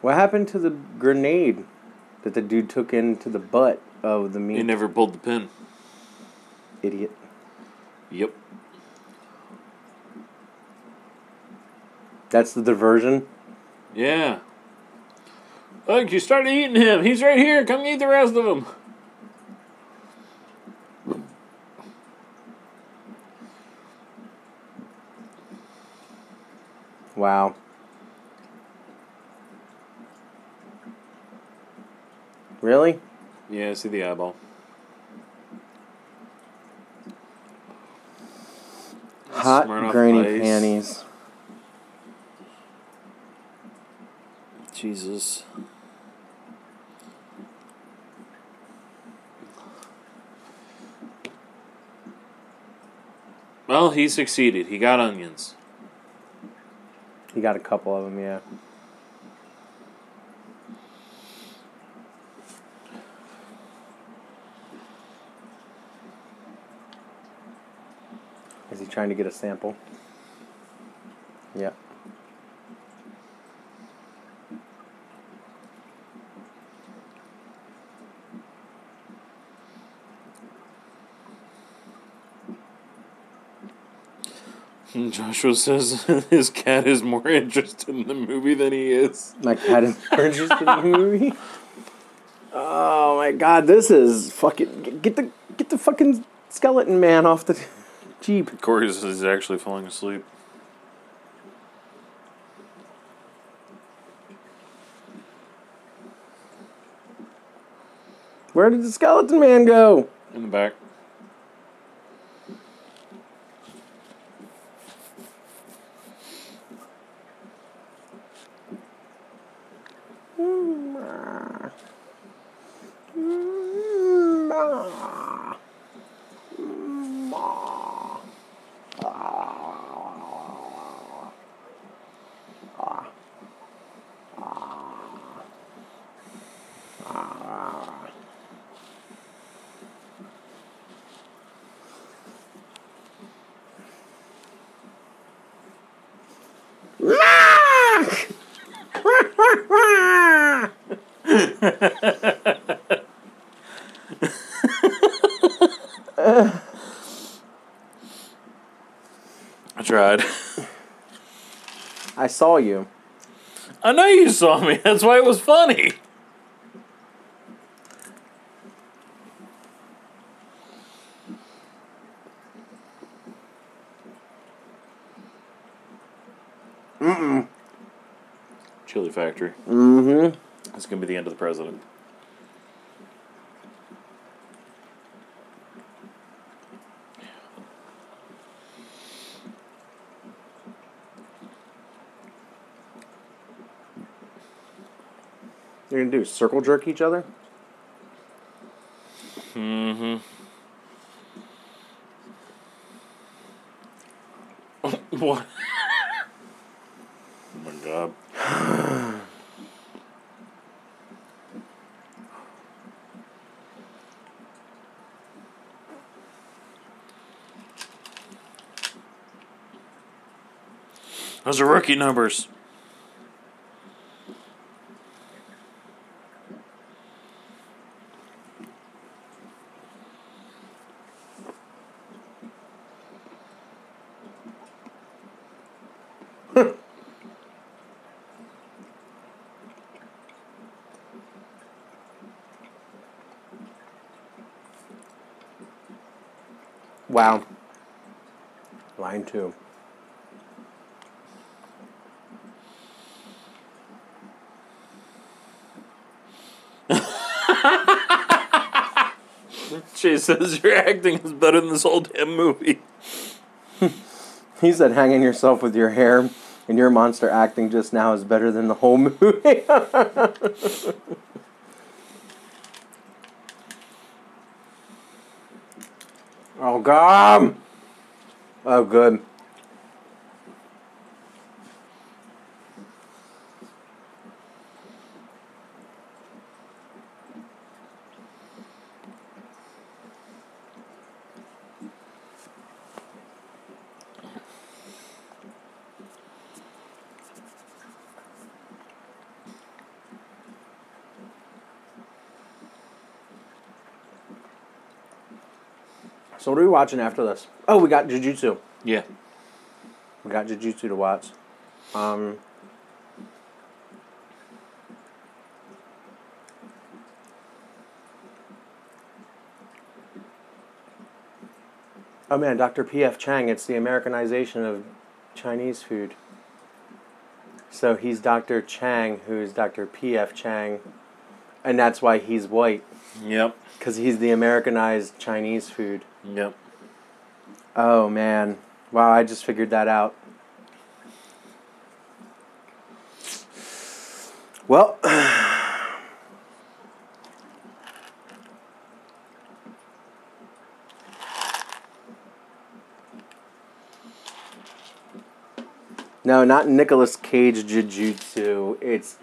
What happened to the grenade that the dude took into the butt of the meat? He never pulled the pin. Idiot. Yep. That's the diversion. Yeah. Look, you started eating him. He's right here. Come eat the rest of him. Wow. Really? Yeah, I see the eyeball. Hot Smirnoff granny Ice. panties. Jesus. Well, he succeeded. He got onions. He got a couple of them, yeah. Trying to get a sample? Yep. And Joshua says his cat is more interested in the movie than he is. My cat is more interested in the movie. Oh my god, this is fucking get the get the fucking skeleton man off the jeep. Corey says he's actually falling asleep. Where did the skeleton man go? In the back. I tried. I saw you. I know you saw me. That's why it was funny. Mm-mm. Chili Factory. Mm-hmm. It's gonna be the end of the president. You're gonna do circle jerk each other? Mm-hmm. what? oh my god. Those are rookie numbers. Wow. Line two. Chase says your acting is better than this whole damn movie. He said hanging yourself with your hair and your monster acting just now is better than the whole movie. god. Oh good. We watching after this? Oh, we got Jujutsu. Yeah. We got Jujutsu to watch. Um, oh man, Dr. P.F. Chang. It's the Americanization of Chinese food. So he's Dr. Chang, who's Dr. P.F. Chang, and that's why he's white Yep. Because he's the Americanized Chinese food. Yep. Oh man. Wow, I just figured that out. Well, no, not Nicolas Cage Jujutsu. It's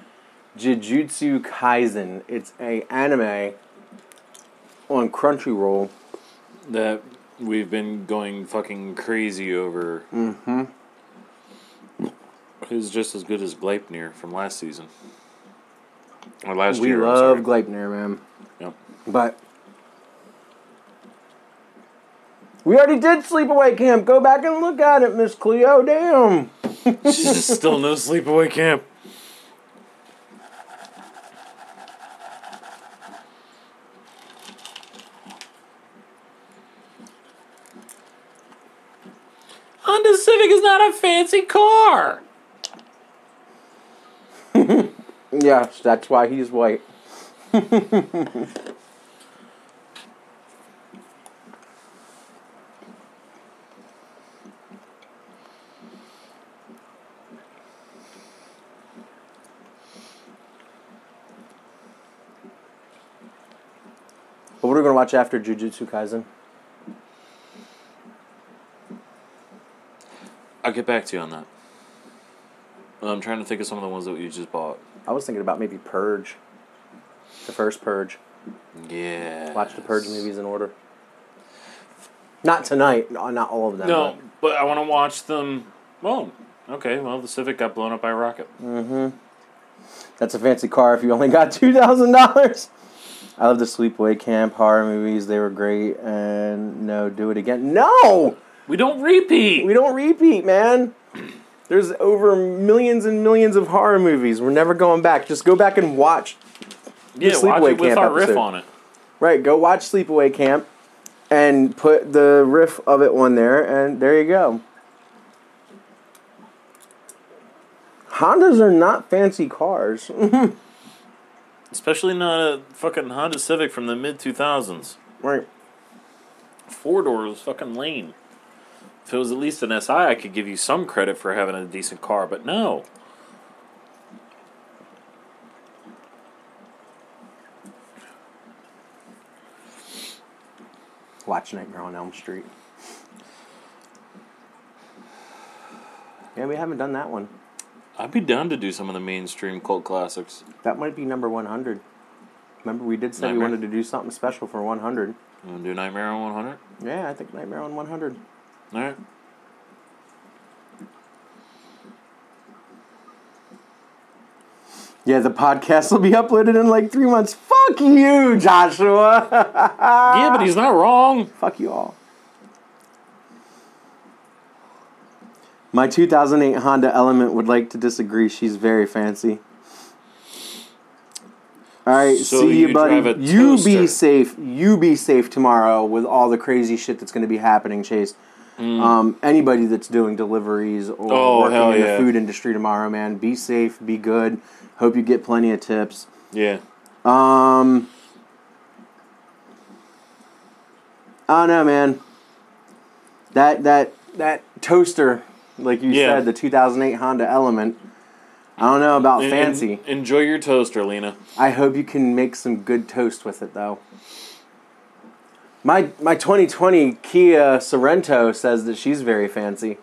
Jujutsu Kaisen. It's a anime on Crunchyroll. That we've been going fucking crazy over. Mm-hmm. Who's just as good as Gleipnir from last season. Or last we year. I'm love. Gleipnir, man. Yep. But we already did sleepaway camp. Go back and look at it, Miss Cleo. Damn. She's still no sleepaway camp. Honda A fancy car. Yes, that's why he's white. What are we gonna watch after Jujutsu Kaisen? I'll get back to you on that. I'm trying to think of some of the ones that you just bought. I was thinking about maybe Purge. The first Purge. Yeah. Watch the Purge movies in order. Not tonight. Uh, not all of them. No, but I want to watch them. Well, okay. Well, the Civic got blown up by a rocket. but That's a fancy car if you only got two thousand dollars. I love the sleepaway camp horror movies. They were great. And no, do it again. No, We don't repeat. we don't repeat, man. There's over millions and millions of horror movies. We're never going back. Just go back and watch. yeah, watch it with our riff on it. Right, go watch Sleepaway Camp, and put the riff of it on there, and there you go. Hondas are not fancy cars. Especially not a fucking Honda Civic from the mid 2000s. right. Four doors, fucking lame. If it was at least an SI, I could give you some credit for having a decent car, but no. Watch Nightmare on Elm Street. Yeah, we haven't done that one. I'd be down to do some of the mainstream cult classics. That might be number 100. Remember, we did say we wanted to do something special for 100. You want to do Nightmare on 100? Yeah, I think Nightmare on 100. All right. Yeah, the podcast will be uploaded in like three months. Fuck you, Joshua. yeah, but he's not wrong. Fuck you all. My 2008 Honda Element would like to disagree. She's very fancy. All right, So see you, you buddy. You be safe. You be safe tomorrow with all the crazy shit that's going to be happening, Chase. Um, anybody that's doing deliveries or Mm. Oh, working in yeah. the food industry tomorrow, man, be safe, be good. Hope you get plenty of tips. Yeah. Um, I don't know, man. That that that toaster, like you Yeah. said, the 2008 Honda Element. I don't know about En- fancy. en- enjoy your toaster, Lena. I hope you can make some good toast with it, though. My my 2020 Kia Sorento says that she's very fancy.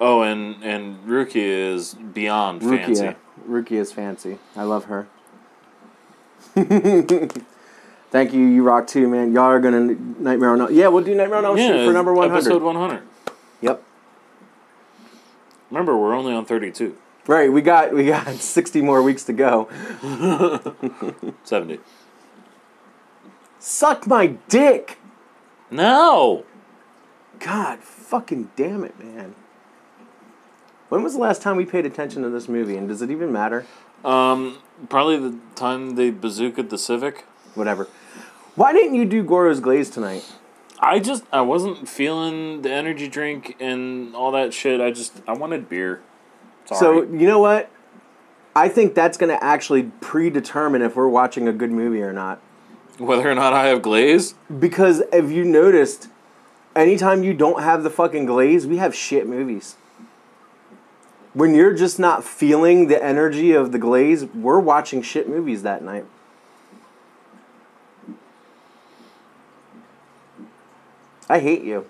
Oh, and and Rukia is beyond fancy. Rukia, Rukia is fancy. I love her. Thank you, you rock too, man. Y'all are gonna Nightmare on. Yeah, we'll do Nightmare on Elm Street Yeah, for number 100. episode 100. Yep. Remember, we're only on 32. Right, we got we got 60 more weeks to go. 70. Suck my dick. No! God, fucking damn it, man. When was the last time we paid attention to this movie, and does it even matter? Um, probably the time they bazookaed the Civic. Whatever. Why didn't you do Goro's Glaze tonight? I just, I wasn't feeling the energy drink and all that shit. I just, I wanted beer. So you know what? I think that's going to actually predetermine if we're watching a good movie or not. Whether or not I have glaze? Because if you noticed, anytime you don't have the fucking glaze, we have shit movies. When you're just not feeling the energy of the glaze, we're watching shit movies that night. I hate you.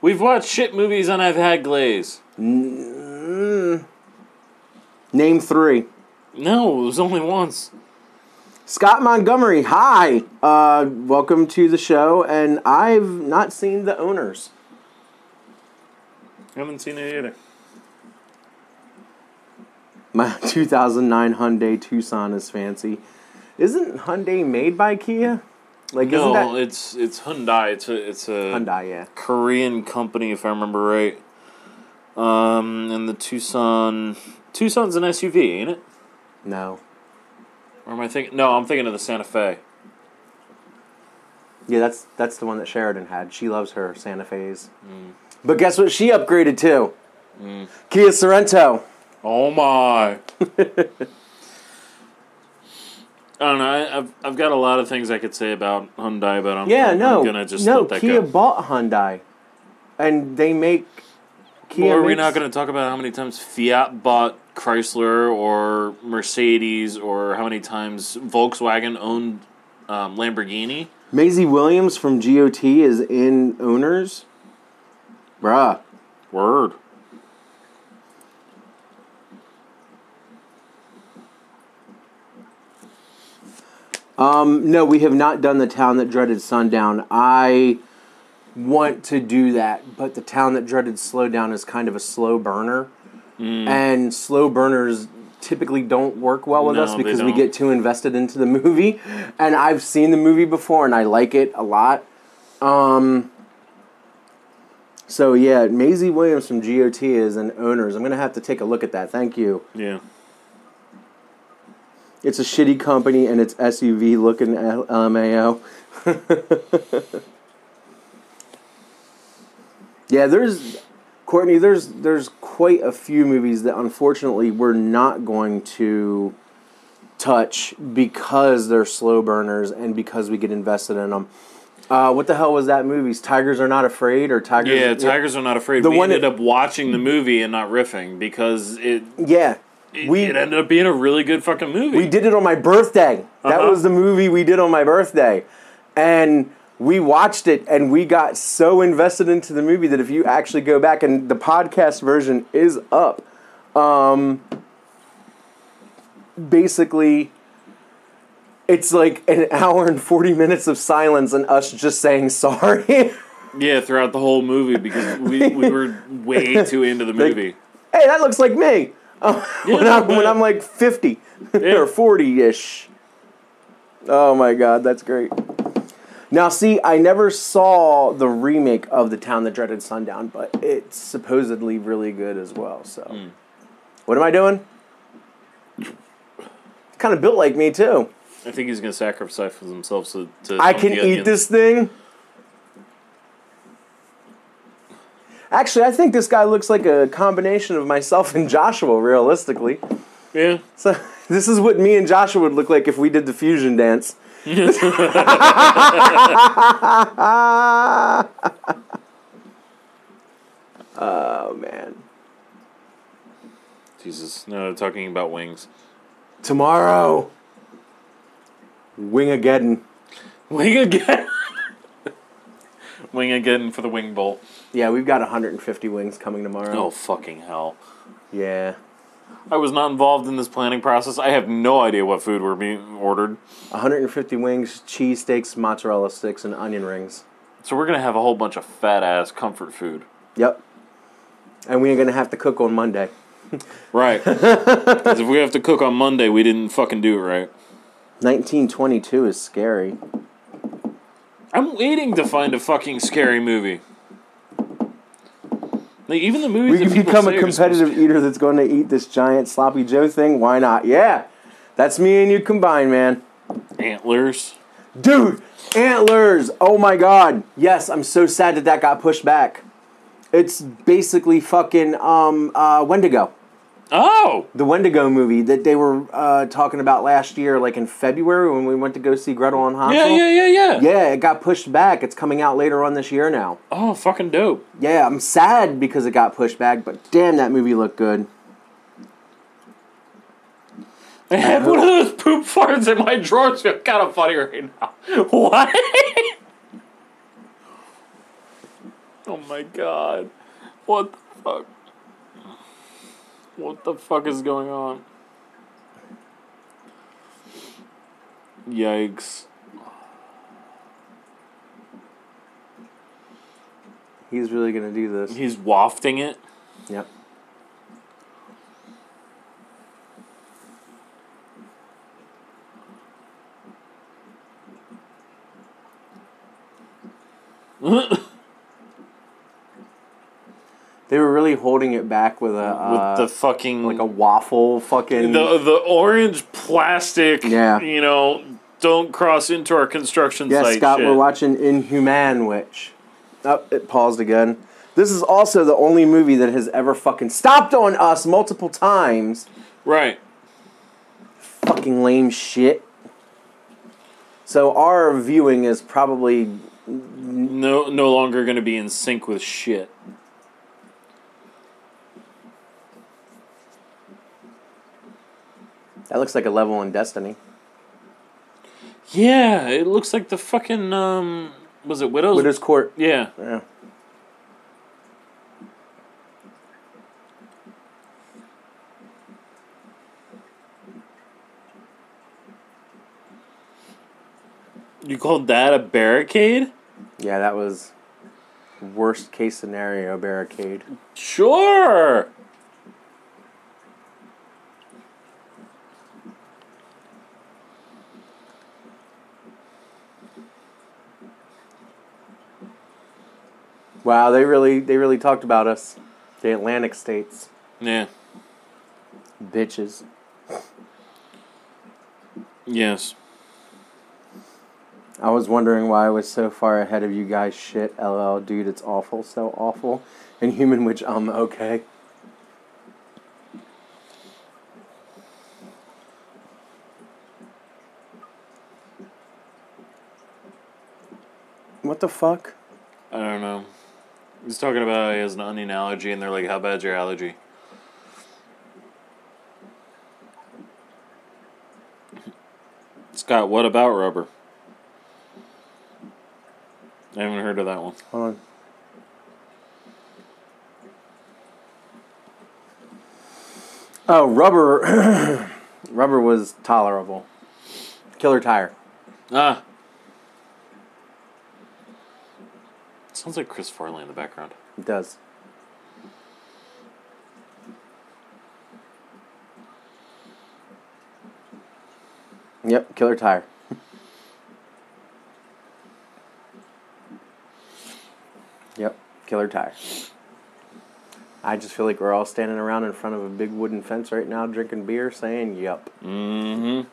We've watched shit movies and I've had glaze. Mm. Name three. No, it was only once. Scott Montgomery, hi. Uh, welcome to the show, and I've not seen the owners. haven't seen it either. My 2009 Hyundai Tucson is fancy. Isn't Hyundai made by Kia? Like, No, that it's it's Hyundai. It's a it's a Hyundai? Yeah. Korean company, if I remember right. Um, and the Tucson, Tucson's an SUV, ain't it? No. Or am I thinking? No, I'm thinking of the Santa Fe. Yeah, that's that's the one that Sheridan had. She loves her Santa Fe's. Mm. But guess what? She upgraded to mm. Kia Sorento. Oh my! I don't know. I, I've I've got a lot of things I could say about Hyundai, but I'm Yeah, I'm, no, I'm gonna just no. Kia go. bought Hyundai, and they make. Kia Or are we not going to talk about how many times Fiat bought Chrysler or Mercedes, or how many times Volkswagen owned um, Lamborghini? Maisie Williams from GOT is in owners. Bruh. Word. Um, no, we have not done the town that dreaded sundown. I want to do that, but the town that dreaded slowdown is kind of a slow burner, and slow burners typically don't work well with No, us because we get too invested into the movie. And I've seen the movie before, and I like it a lot. Um, so yeah, Maisie Williams from GOT is an owners. I'm gonna have to take a look at that. Thank you. Yeah. It's a shitty company and it's SUV looking LMAO. yeah, there's Courtney. There's there's quite a few movies that unfortunately we're not going to touch because they're slow burners and because we get invested in them. Uh, what the hell was that movie? Tigers are not afraid or tigers? Yeah, Tigers are not afraid. The we one ended that- up watching the movie and not riffing because it Yeah, it, we it ended up being a really good fucking movie. We did it on my birthday. That Uh-huh. was the movie we did on my birthday. And we watched it and we got so invested into the movie that if you actually go back and the podcast version is up, um, basically it's like an hour and 40 minutes of silence and us just saying sorry. Yeah, throughout the whole movie because we, we were way too into the movie. hey, that looks like me. Uh, when, I'm, when I'm like 50 Yeah. or 40 ish. Oh my god, that's great. Now, see, I never saw the remake of The Town That Dreaded Sundown, but it's supposedly really good as well. So, Hmm. what am I doing? Kind of built like me, too. I think he's gonna sacrifice himself so to. I can eat this thing. Actually, I think this guy looks like a combination of myself and Joshua, realistically. Yeah, So this is what me and Joshua would look like if we did the fusion dance. oh man. Jesus, no, talking about wings. Tomorrow. Wingageddon. Wing again. wing again for the wing bowl. Yeah, we've got 150 wings coming tomorrow. Oh fucking hell! Yeah. I was not involved in this planning process. I have no idea what food were being ordered. 150 wings, cheese steaks, mozzarella sticks, and onion rings. So we're gonna have a whole bunch of fat ass comfort food. Yep. And we are going to have to cook on Monday. Right. Because if we have to cook on Monday, we didn't fucking do it right. 1922 is scary. I'm waiting to find a fucking scary movie. Like even the movies. We become a say are supposed competitive eater that's going to eat this giant sloppy Joe thing. Why not? Yeah. That's me and you combined, man. antlers. Dude, antlers. Oh my god. Yes, I'm so sad that that got pushed back. It's basically fucking um uh Wendigo. Oh, The Wendigo movie that they were uh, talking about last year, like in February when we went to go see Gretel and Hansel. yeah, yeah, yeah, yeah. Yeah, it got pushed back. It's coming out later on this year now. Oh, fucking dope. Yeah, I'm sad because it got pushed back, but damn, that movie looked good. I had one of those poop farts in my drawer. It's kind of funny right now. What? oh my god. What the fuck? What the fuck is going on? Yikes. He's really gonna do this. He's wafting it. Yep. They were really holding it back with a uh, with the fucking like a waffle fucking. the the orange plastic. Yeah. You know, don't cross into our construction yes, site. Scott, shit. we're watching Inhumanwich. Oh, it paused again. This is also the only movie that has ever fucking stopped on us multiple times. Right. Fucking lame shit. So our viewing is probably No, no longer going to be in sync with shit. That looks like a level in Destiny. Yeah, it looks like the fucking um. Was it Widows? Widow's Court. Yeah. Yeah. You called that a barricade? Yeah, that was worst case scenario barricade. Sure. Wow, they really they really talked about us. The Atlantic states. Yeah. Bitches. Yes. I was wondering why I was so far ahead of you guys. Shit, LL, dude, it's awful, so awful. Inhumanwich um, okay. What the fuck? I don't know. He's talking about he has an onion allergy, and they're like, "How bad's your allergy?" Scott, what about rubber? I haven't heard of that one. Hold on. Oh, rubber. rubber was tolerable. Killer tire. Ah. Sounds like Chris Farley in the background. It does. Yep, killer tire. yep, killer tire. I just feel like we're all standing around in front of a big wooden fence right now drinking beer saying, Yup. Mm-hmm.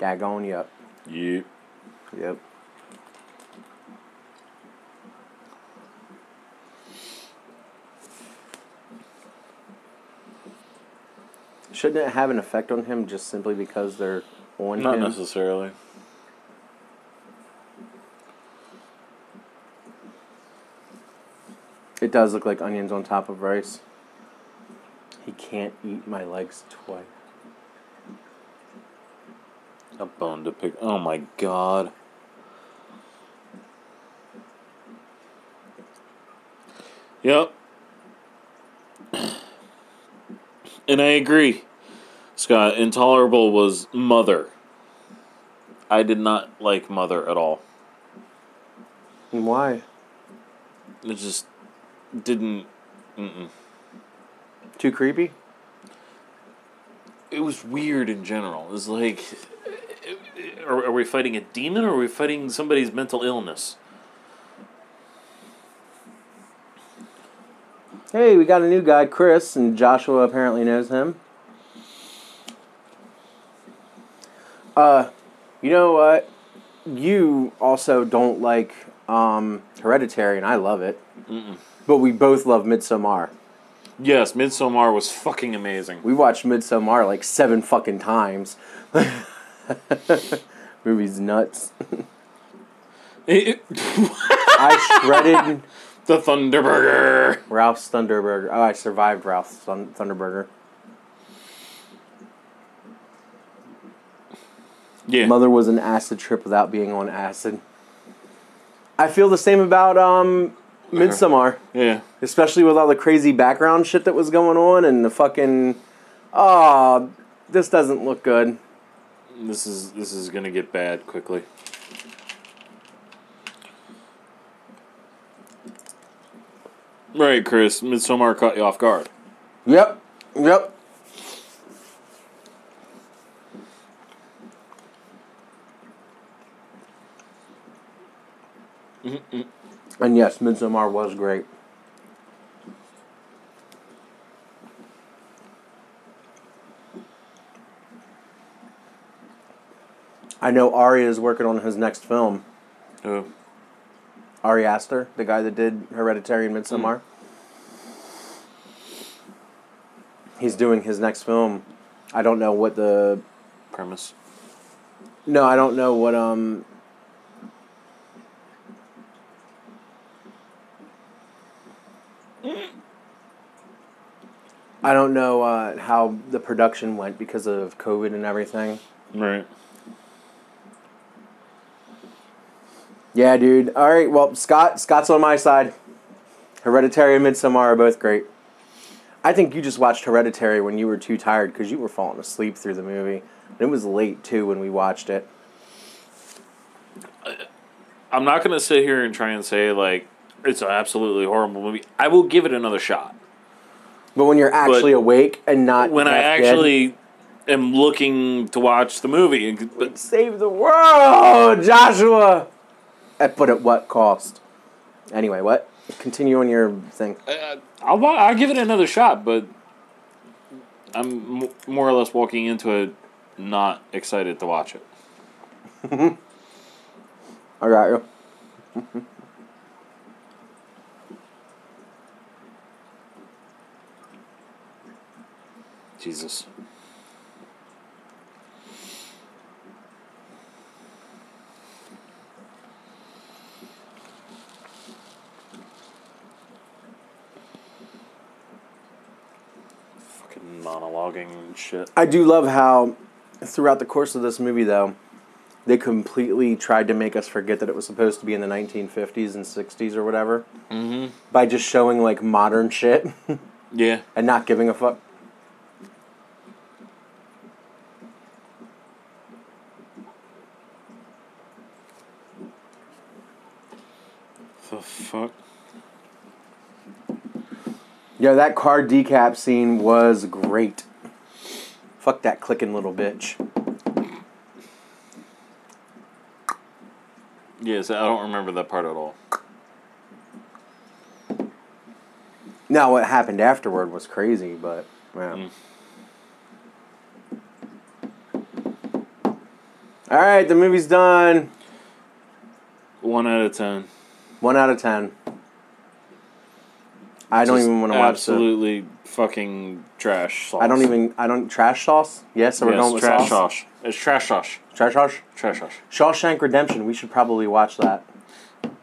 Daggone, yup. Yep. Yep. Shouldn't it have an effect on him just simply because they're on Not him? necessarily. It does look like onions on top of rice. He can't eat my legs twice. A bone to pick. Oh my god. Yep. And I agree. Scott, Intolerable was Mother. I did not like Mother at all. Why? It just didn't. Mm-mm. Too creepy? It was weird in general. It was like. Are, are we fighting a demon or are we fighting somebody's mental illness? Hey, we got a new guy, Chris, and Joshua apparently knows him. Uh, you know what? You also don't like um, Hereditary, and I love it. But we both love Midsommar. Yes, Midsommar was fucking amazing. We watched Midsommar like seven fucking times. Movie's nuts. It- I shredded the Thunderburger. Ralph's Thunderburger. Oh, I survived Ralph's Thunderburger. Yeah. Mother was an acid trip without being on acid. I feel the same about um, Midsommar, Yeah. especially with all the crazy background shit that was going on and the fucking. Oh, this doesn't look good. This is this is gonna get bad quickly. Right, Chris. Midsommar caught you off guard. Yep, yep. And yes, Midsommar was great. I know Ari is working on his next film. Oh. Ari Aster, the guy that did Hereditary and Midsommar. He's doing his next film. I don't know what the Premise. no, I don't know what um I don't know uh, how the production went because of COVID and everything. Right. Yeah, dude. All right. Well, Scott, Scott's on my side. Hereditary and Midsommar are both great. I think you just watched Hereditary when you were too tired because you were falling asleep through the movie. And it was late too when we watched it. I'm not gonna sit here and try and say like it's an absolutely horrible movie. I will give it another shot. But when you're actually awake and not When I half dead, actually am looking to watch the movie, and- but save the world, Joshua. At but at what cost? Anyway, what? Continue on your thing. uh, I'll wa- I'll give it another shot. But I'm m- more or less walking into it not excited to watch it. I got you. Jesus. Fucking monologuing and shit. I do love how throughout the course of this movie, though, they completely tried to make us forget that it was supposed to be in the 1950s and 60s or whatever Mm-hmm. by just showing like modern shit Yeah. and not giving a fuck. The fuck? Yeah, that car decap scene was great. Fuck that clicking little bitch. Yes, I don't remember that part at all. Now, what happened afterward was crazy, but yeah. Mm. All right, the movie's done. One out of ten. One out of ten. I don't Just even want to watch the. Absolutely fucking trash sauce. I don't even. I don't. Trash sauce. Yes, so we're Yes, going with trash sauce. sauce. It's trash sauce. Trash sauce. Trash sauce. Shawshank Redemption. We should probably watch that.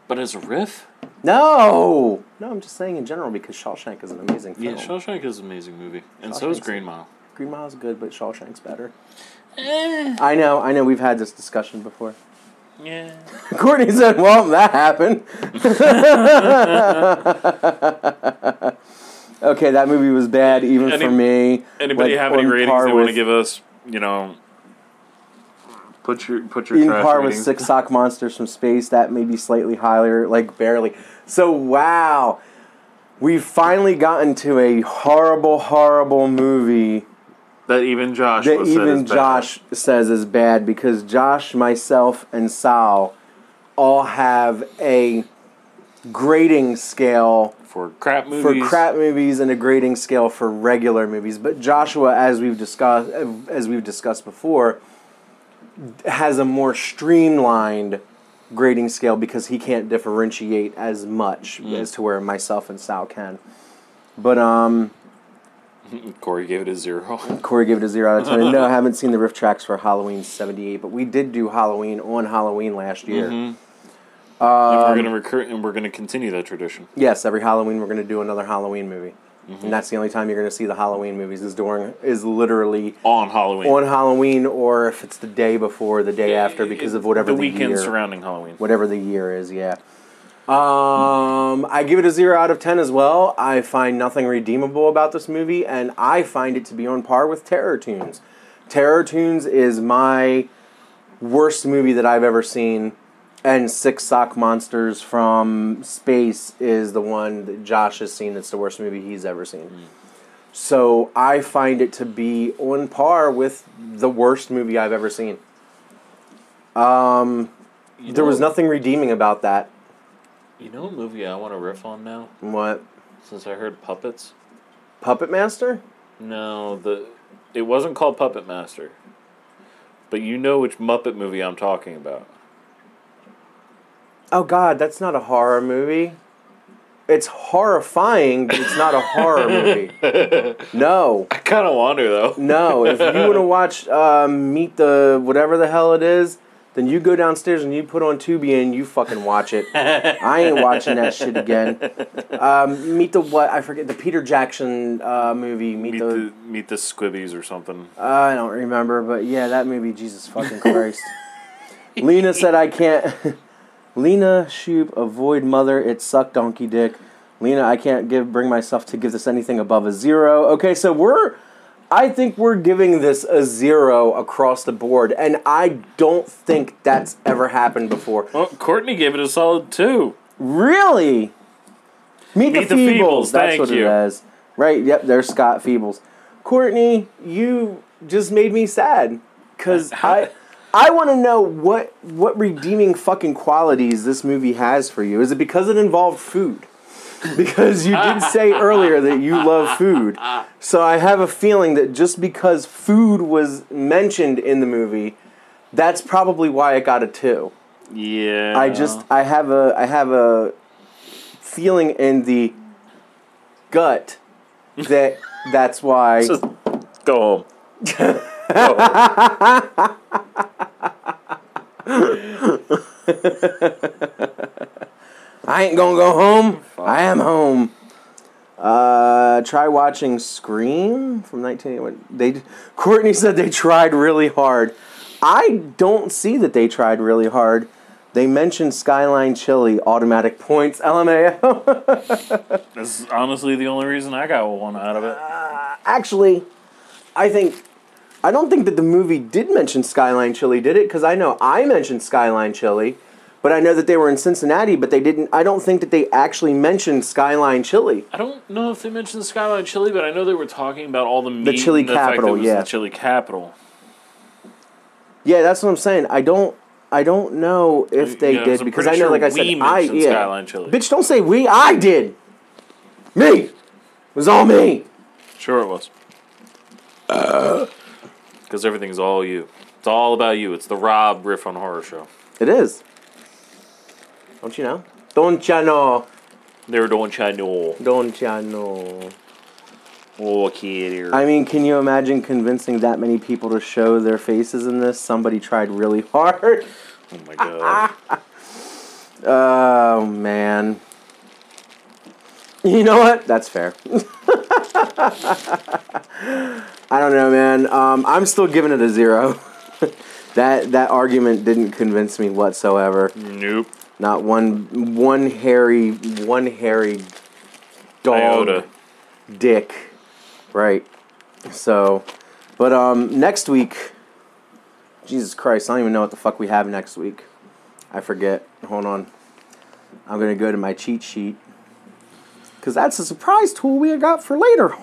But as a riff, No, no, I'm just saying in general because Shawshank is an amazing film. Yeah, Shawshank is an amazing movie, and so is Shawshank's- Green Mile. Green Mile's good, but Shawshank's better. Eh, I know, I know. We've had this discussion before. Yeah. Courtney said, "Well, that happened." okay, that movie was bad even Any- for me. Anybody Like, have any ratings they want to give us? You know, put your put your in trash par with. Six Sock Monsters from Space. That may be slightly higher, like barely. So wow, we've finally gotten to a horrible, horrible movie that even Josh that even is bad. Josh says is bad because Josh, myself, and Sal all have a grading scale for crap movies. for crap movies and a grading scale for regular movies. But Joshua, as we've discussed, as we've discussed before, has a more streamlined grading scale because he can't differentiate as much as to where myself and Sal can. But um, Corey gave it a zero. Corey gave it a zero out of ten. no, I haven't seen the riff tracks for Halloween '78, but we did do Halloween on Halloween last year. Mhm. Um, we're gonna recur- and we're gonna continue that tradition. Yes, every Halloween we're going to do another Halloween movie, Mm-hmm. and that's the only time you're going to see the Halloween movies is during is literally On Halloween. on Halloween or if it's the day before, the day after, because of whatever the, the, weekend year, surrounding Halloween. whatever the year is. Yeah. Um, I give it a zero out of ten as well. I find nothing redeemable about this movie, and I find it to be on par with Terror Tunes. Terror Tunes is my worst movie that I've ever seen, and Six Sock Monsters from Space is the one that Josh has seen. That's the worst movie he's ever seen. So I find it to be on par with the worst movie I've ever seen. Um, You there was nothing redeeming about that. You know a movie I want to riff on now? What Since I heard puppets. Puppet Master? No, the it wasn't called Puppet Master. But you know which Muppet movie I'm talking about. Oh God, that's not a horror movie. It's horrifying, but it's not a horror movie. No, I kind of wonder though. no. If you want to watch um, Meet the whatever the hell it is, then you go downstairs and you put on Tubi and you fucking watch it. I ain't watching that shit again. Um, meet the what? I forget the Peter Jackson uh, movie. Meet, Meet the. the Meet the Squibbies or something. I don't remember, but yeah, that movie. Jesus fucking Christ. Lena said I can't. Lena Shoup, avoid mother. It sucked, donkey dick. Lena, I can't give bring myself to give this anything above a zero. Okay, so we're. I think we're giving this a zero across the board, and I don't think that's ever happened before. Well, Courtney gave it a solid two. Really? Meet, Meet the, the Feebles. Feebles, That's what you. it is. Right. Yep. There's Scott Feebles. Courtney, you just made me sad because uh, I, I want to know what what redeeming fucking qualities this movie has for you. Is it because it involved food? Because you did say earlier that you love food. So I have a feeling that just because food was mentioned in the movie, that's probably why it got a two. Yeah. I just I have a I have a feeling in the gut that that's why Just go home. I ain't gonna go home. I am home. Uh, try watching Scream from 1981. They Courtney said they tried really hard. I don't see that they tried really hard. They mentioned Skyline Chili, automatic points, LMAO. That's honestly the only reason I got one out of it. Actually, I think I don't think that the movie did mention Skyline Chili, did it? Because I know I mentioned Skyline Chili, but I know that they were in Cincinnati, but they didn't. I don't think that they actually mentioned Skyline Chili. I don't know if they mentioned Skyline Chili, but I know they were talking about all the meat chili and the fact that capital, it was yeah. the chili capital. Yeah, that's what I'm saying. I don't. I don't know if they Yeah, did because I know, sure like I said, I yeah. Skyline Chili. Bitch, don't say we. I did. Me. It was all me. Sure, it was. Uh. Because everything's all you. It's all about you. It's the Rob riff on horror show. It is. Don't you know? Don't ya know? They were doing Chino. Don't ya know? Oh, kid. I mean, can you imagine convincing that many people to show their faces in this? Somebody tried really hard. oh my god. Oh man. You know what? That's fair. I don't know, man. Um, I'm still giving it a zero. that that argument didn't convince me whatsoever. Nope. Not one one hairy one hairy dog Iota. dick. Right. So, but um, next week. Jesus Christ! I don't even know what the fuck we have next week. I forget. Hold on. I'm gonna go to my cheat sheet because that's a surprise tool we got for later.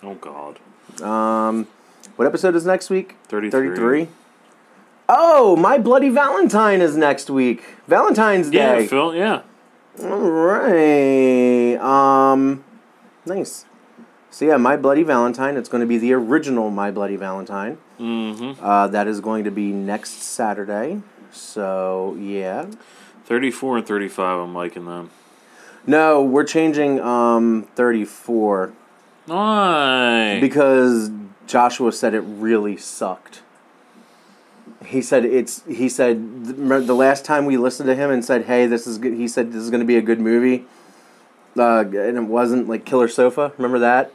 Oh God. um, what episode is next week? 33. 33? Oh, my bloody Valentine is next week. Valentine's Day. Yeah. Phil. Yeah. All right. Um, nice. So yeah, My Bloody Valentine. It's going to be the original My Bloody Valentine. Mm-hmm. Uh, that is going to be next Saturday. So yeah. Thirty-four and thirty-five. I'm liking them. No, we're changing um 34 Nice. because Joshua said it really sucked. He said it's. He said th- the last time we listened to him and said, "Hey, this is good." He said this is going to be a good movie. Uh, and it wasn't like Killer Sofa. Remember that?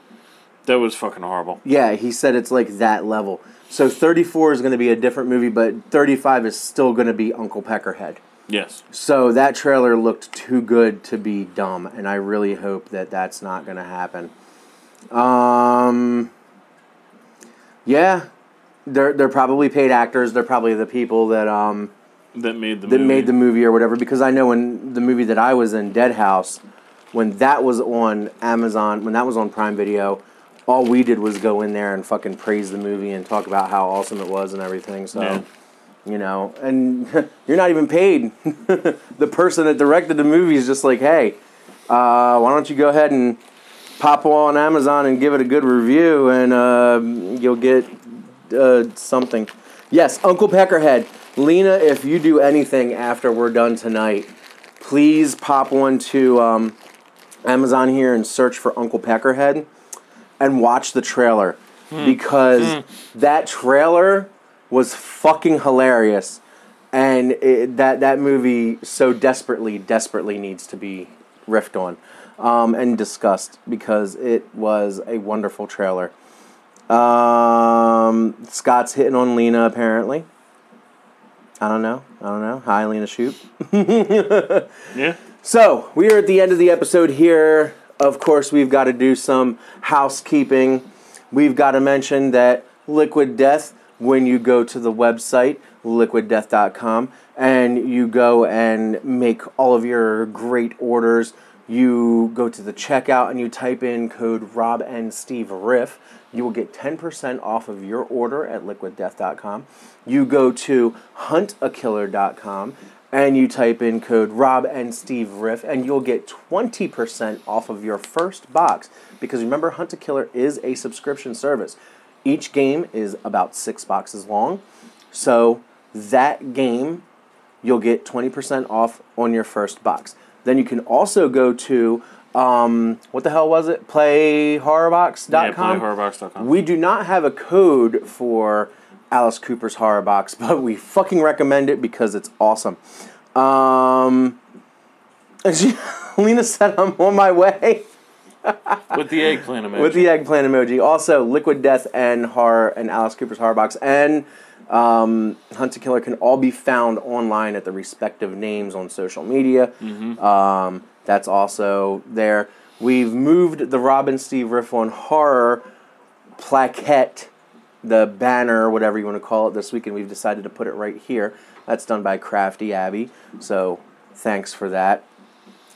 that was fucking horrible. Yeah, he said it's like that level. So 34 is going to be a different movie, but 35 is still going to be Uncle Peckerhead. Yes. So that trailer looked too good to be dumb, and I really hope that that's not going to happen. Um, yeah, they're they're probably paid actors. They're probably the people that um That made the that movie. made the movie or whatever. Because I know when the movie that I was in, Dead House, when that was on Amazon, when that was on Prime Video, all we did was go in there and fucking praise the movie and talk about how awesome it was and everything. So. Yeah. You know, and you're not even paid. the person that directed the movie is just like, hey, uh, why don't you go ahead and pop on Amazon and give it a good review, and uh, you'll get uh, something. Yes, Uncle Peckerhead. Lena, if you do anything after we're done tonight, please pop on to um, Amazon here and search for Uncle Peckerhead and watch the trailer. Because that trailer was fucking hilarious. And it, that that movie so desperately desperately needs to be riffed on um, and discussed because it was a wonderful trailer um, scott's hitting on lena apparently i don't know i don't know hi lena shoot Yeah. so we are at the end of the episode here. Of course, we've got to do some housekeeping. We've got to mention that Liquid Death, when you go to the website, liquiddeath.com, and you go and make all of your great orders, you go to the checkout and you type in code Rob and Steve Riff. You will get 10% off of your order at liquiddeath.com. You go to huntakiller.com and you type in code Rob and Steve Riff, and you'll get 20% off of your first box. Because remember, Hunt a Killer is a subscription service. Each game is about six boxes long. So that game, you'll get 20% off on your first box. Then you can also go to, um, what the hell was it? PlayHorrorbox.com. Yeah, playhorrorbox.com. We do not have a code for Alice Cooper's Horror Box, but we fucking recommend it because it's awesome. Um, she, Lena said I'm on my way With the eggplant emoji. with the eggplant emoji. Also, Liquid Death and Horror and Alice Cooper's Horror Box and um, Hunt a Killer can all be found online at the respective names on social media. Um, that's also there. We've moved the Rob and Steve Riff on Horror plaquette, the banner, whatever you want to call it, this week, and we've decided to put it right here. That's done by Crafty Abby. So thanks for that.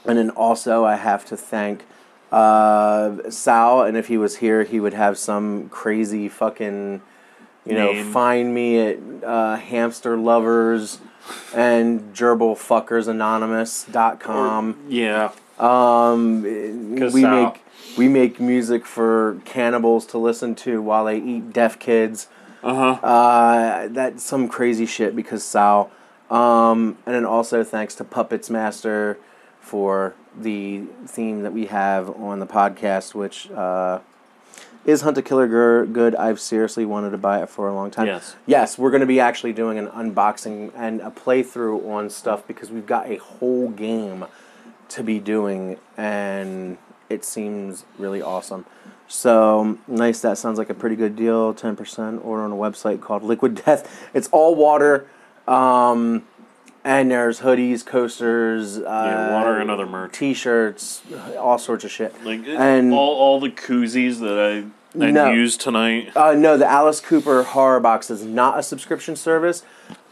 And then also, I have to thank uh, Sal, and if he was here, he would have some crazy fucking, you know, Name. find me at uh, hamster lovers and gerbil fuckers anonymous.com. yeah. Um, we Sal. make we make music for cannibals to listen to while they eat deaf kids. Uh huh. Uh, that's some crazy shit because Sal. Um, and then also thanks to Puppets Master for the theme that we have on the podcast, which uh, is Hunt a Killer Gr- Good. I've seriously wanted to buy it for a long time. Yes. Yes, we're going to be actually doing an unboxing and a playthrough on stuff because we've got a whole game to be doing, and it seems really awesome. So nice. That sounds like a pretty good deal. Ten percent order on a website called Liquid Death. It's all water, um, and there's hoodies, coasters, uh, Yeah, water and other merch. t-shirts, all sorts of shit. Like And- all, all the koozies that I I No. used tonight. Uh, no, the Alice Cooper Horror Box is not a subscription service.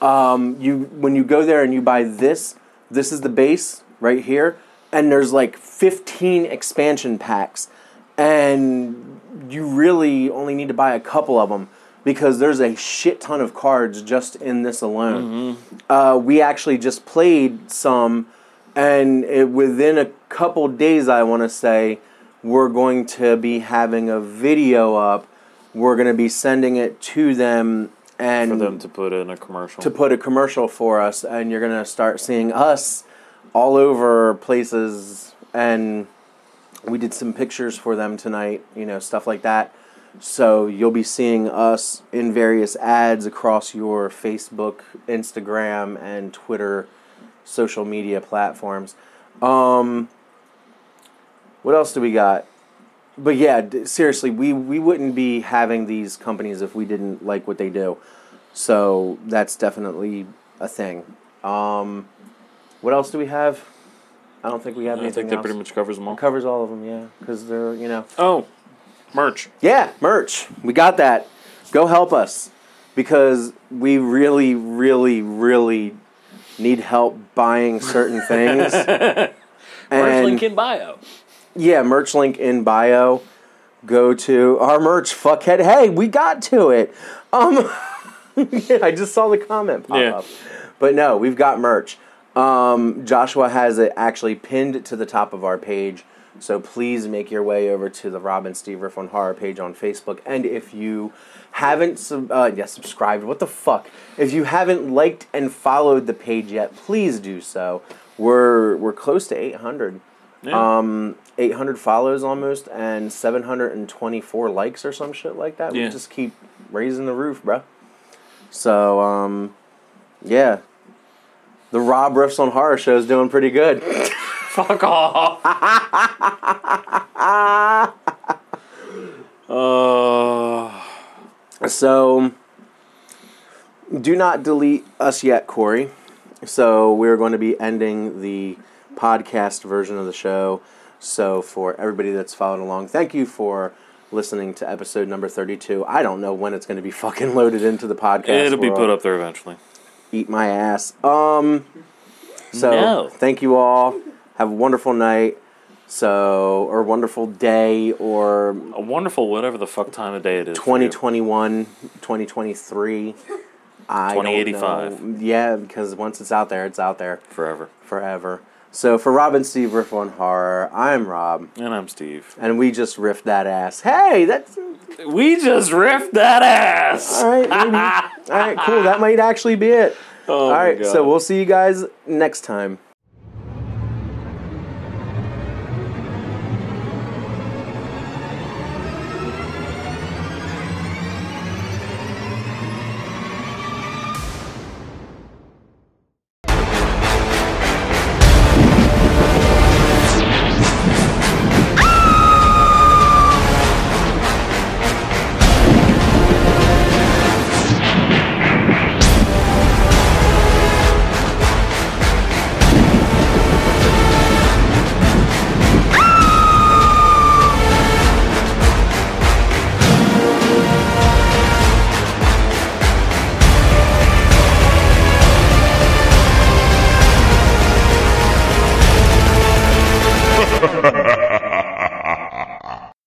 Um, you when you go there and you buy this, this is the base right here, and there's like 15 expansion packs, and you really only need to buy a couple of them because there's a shit ton of cards just in this alone. Uh, we actually just played some, and it, within a couple days, I want to say, we're going to be having a video up. We're going to be sending it to them and For them to put in a commercial. to put a commercial for us, and you're gonna start seeing us all over places. And we did some pictures for them tonight, you know, stuff like that. So you'll be seeing us in various ads across your Facebook, Instagram, and Twitter social media platforms. Um, what else do we got? But yeah, d- seriously, we, we wouldn't be having these companies if we didn't like what they do. So that's definitely a thing. Um, what else do we have? I don't think we have anything. I think that else. pretty much covers them all. covers all of them, yeah, because they're you know Oh, merch. yeah merch. We got that. Go help us because we really, really, really need help buying certain things. Merch link in bio. Yeah, merch link in bio. Go to our merch, fuckhead. Hey, we got to it. Um, yeah, I just saw the comment pop Yeah. up, but no, we've got merch. Um, Joshua has it actually pinned to the top of our page, so please make your way over to the Rob and Steve Riff on Horror page on Facebook. And if you haven't, sub- uh, yeah, subscribed, what the fuck? If you haven't liked and followed the page yet, please do so. We're we're close to 800. Yeah. Um, 800 follows almost and 724 likes or some shit like that. We just keep raising the roof, bro. So, um, yeah. The Rob Riffs on Horror show is doing pretty good. Fuck off. uh, So, do not delete us yet, Corey. So, we're going to be ending the podcast version of the show. So, for everybody that's followed along, thank you for listening to episode number 32. I don't know when it's going to be fucking loaded into the podcast. it'll be put up there eventually. Eat my ass. Um, so, No. thank you all. Have a wonderful night. So, or wonderful day, or A wonderful whatever the fuck time of day it is. for 2021, 2023. I don't 2085. know. Yeah, because once it's out there, it's out there Forever. forever. So for Rob and Steve Riff on Horror, I'm Rob, And I'm Steve. and we just riffed that ass. Hey, that's We just riffed that ass. all right. Maybe. all right, cool. That might actually be it. Oh all God. so we'll see you guys next time.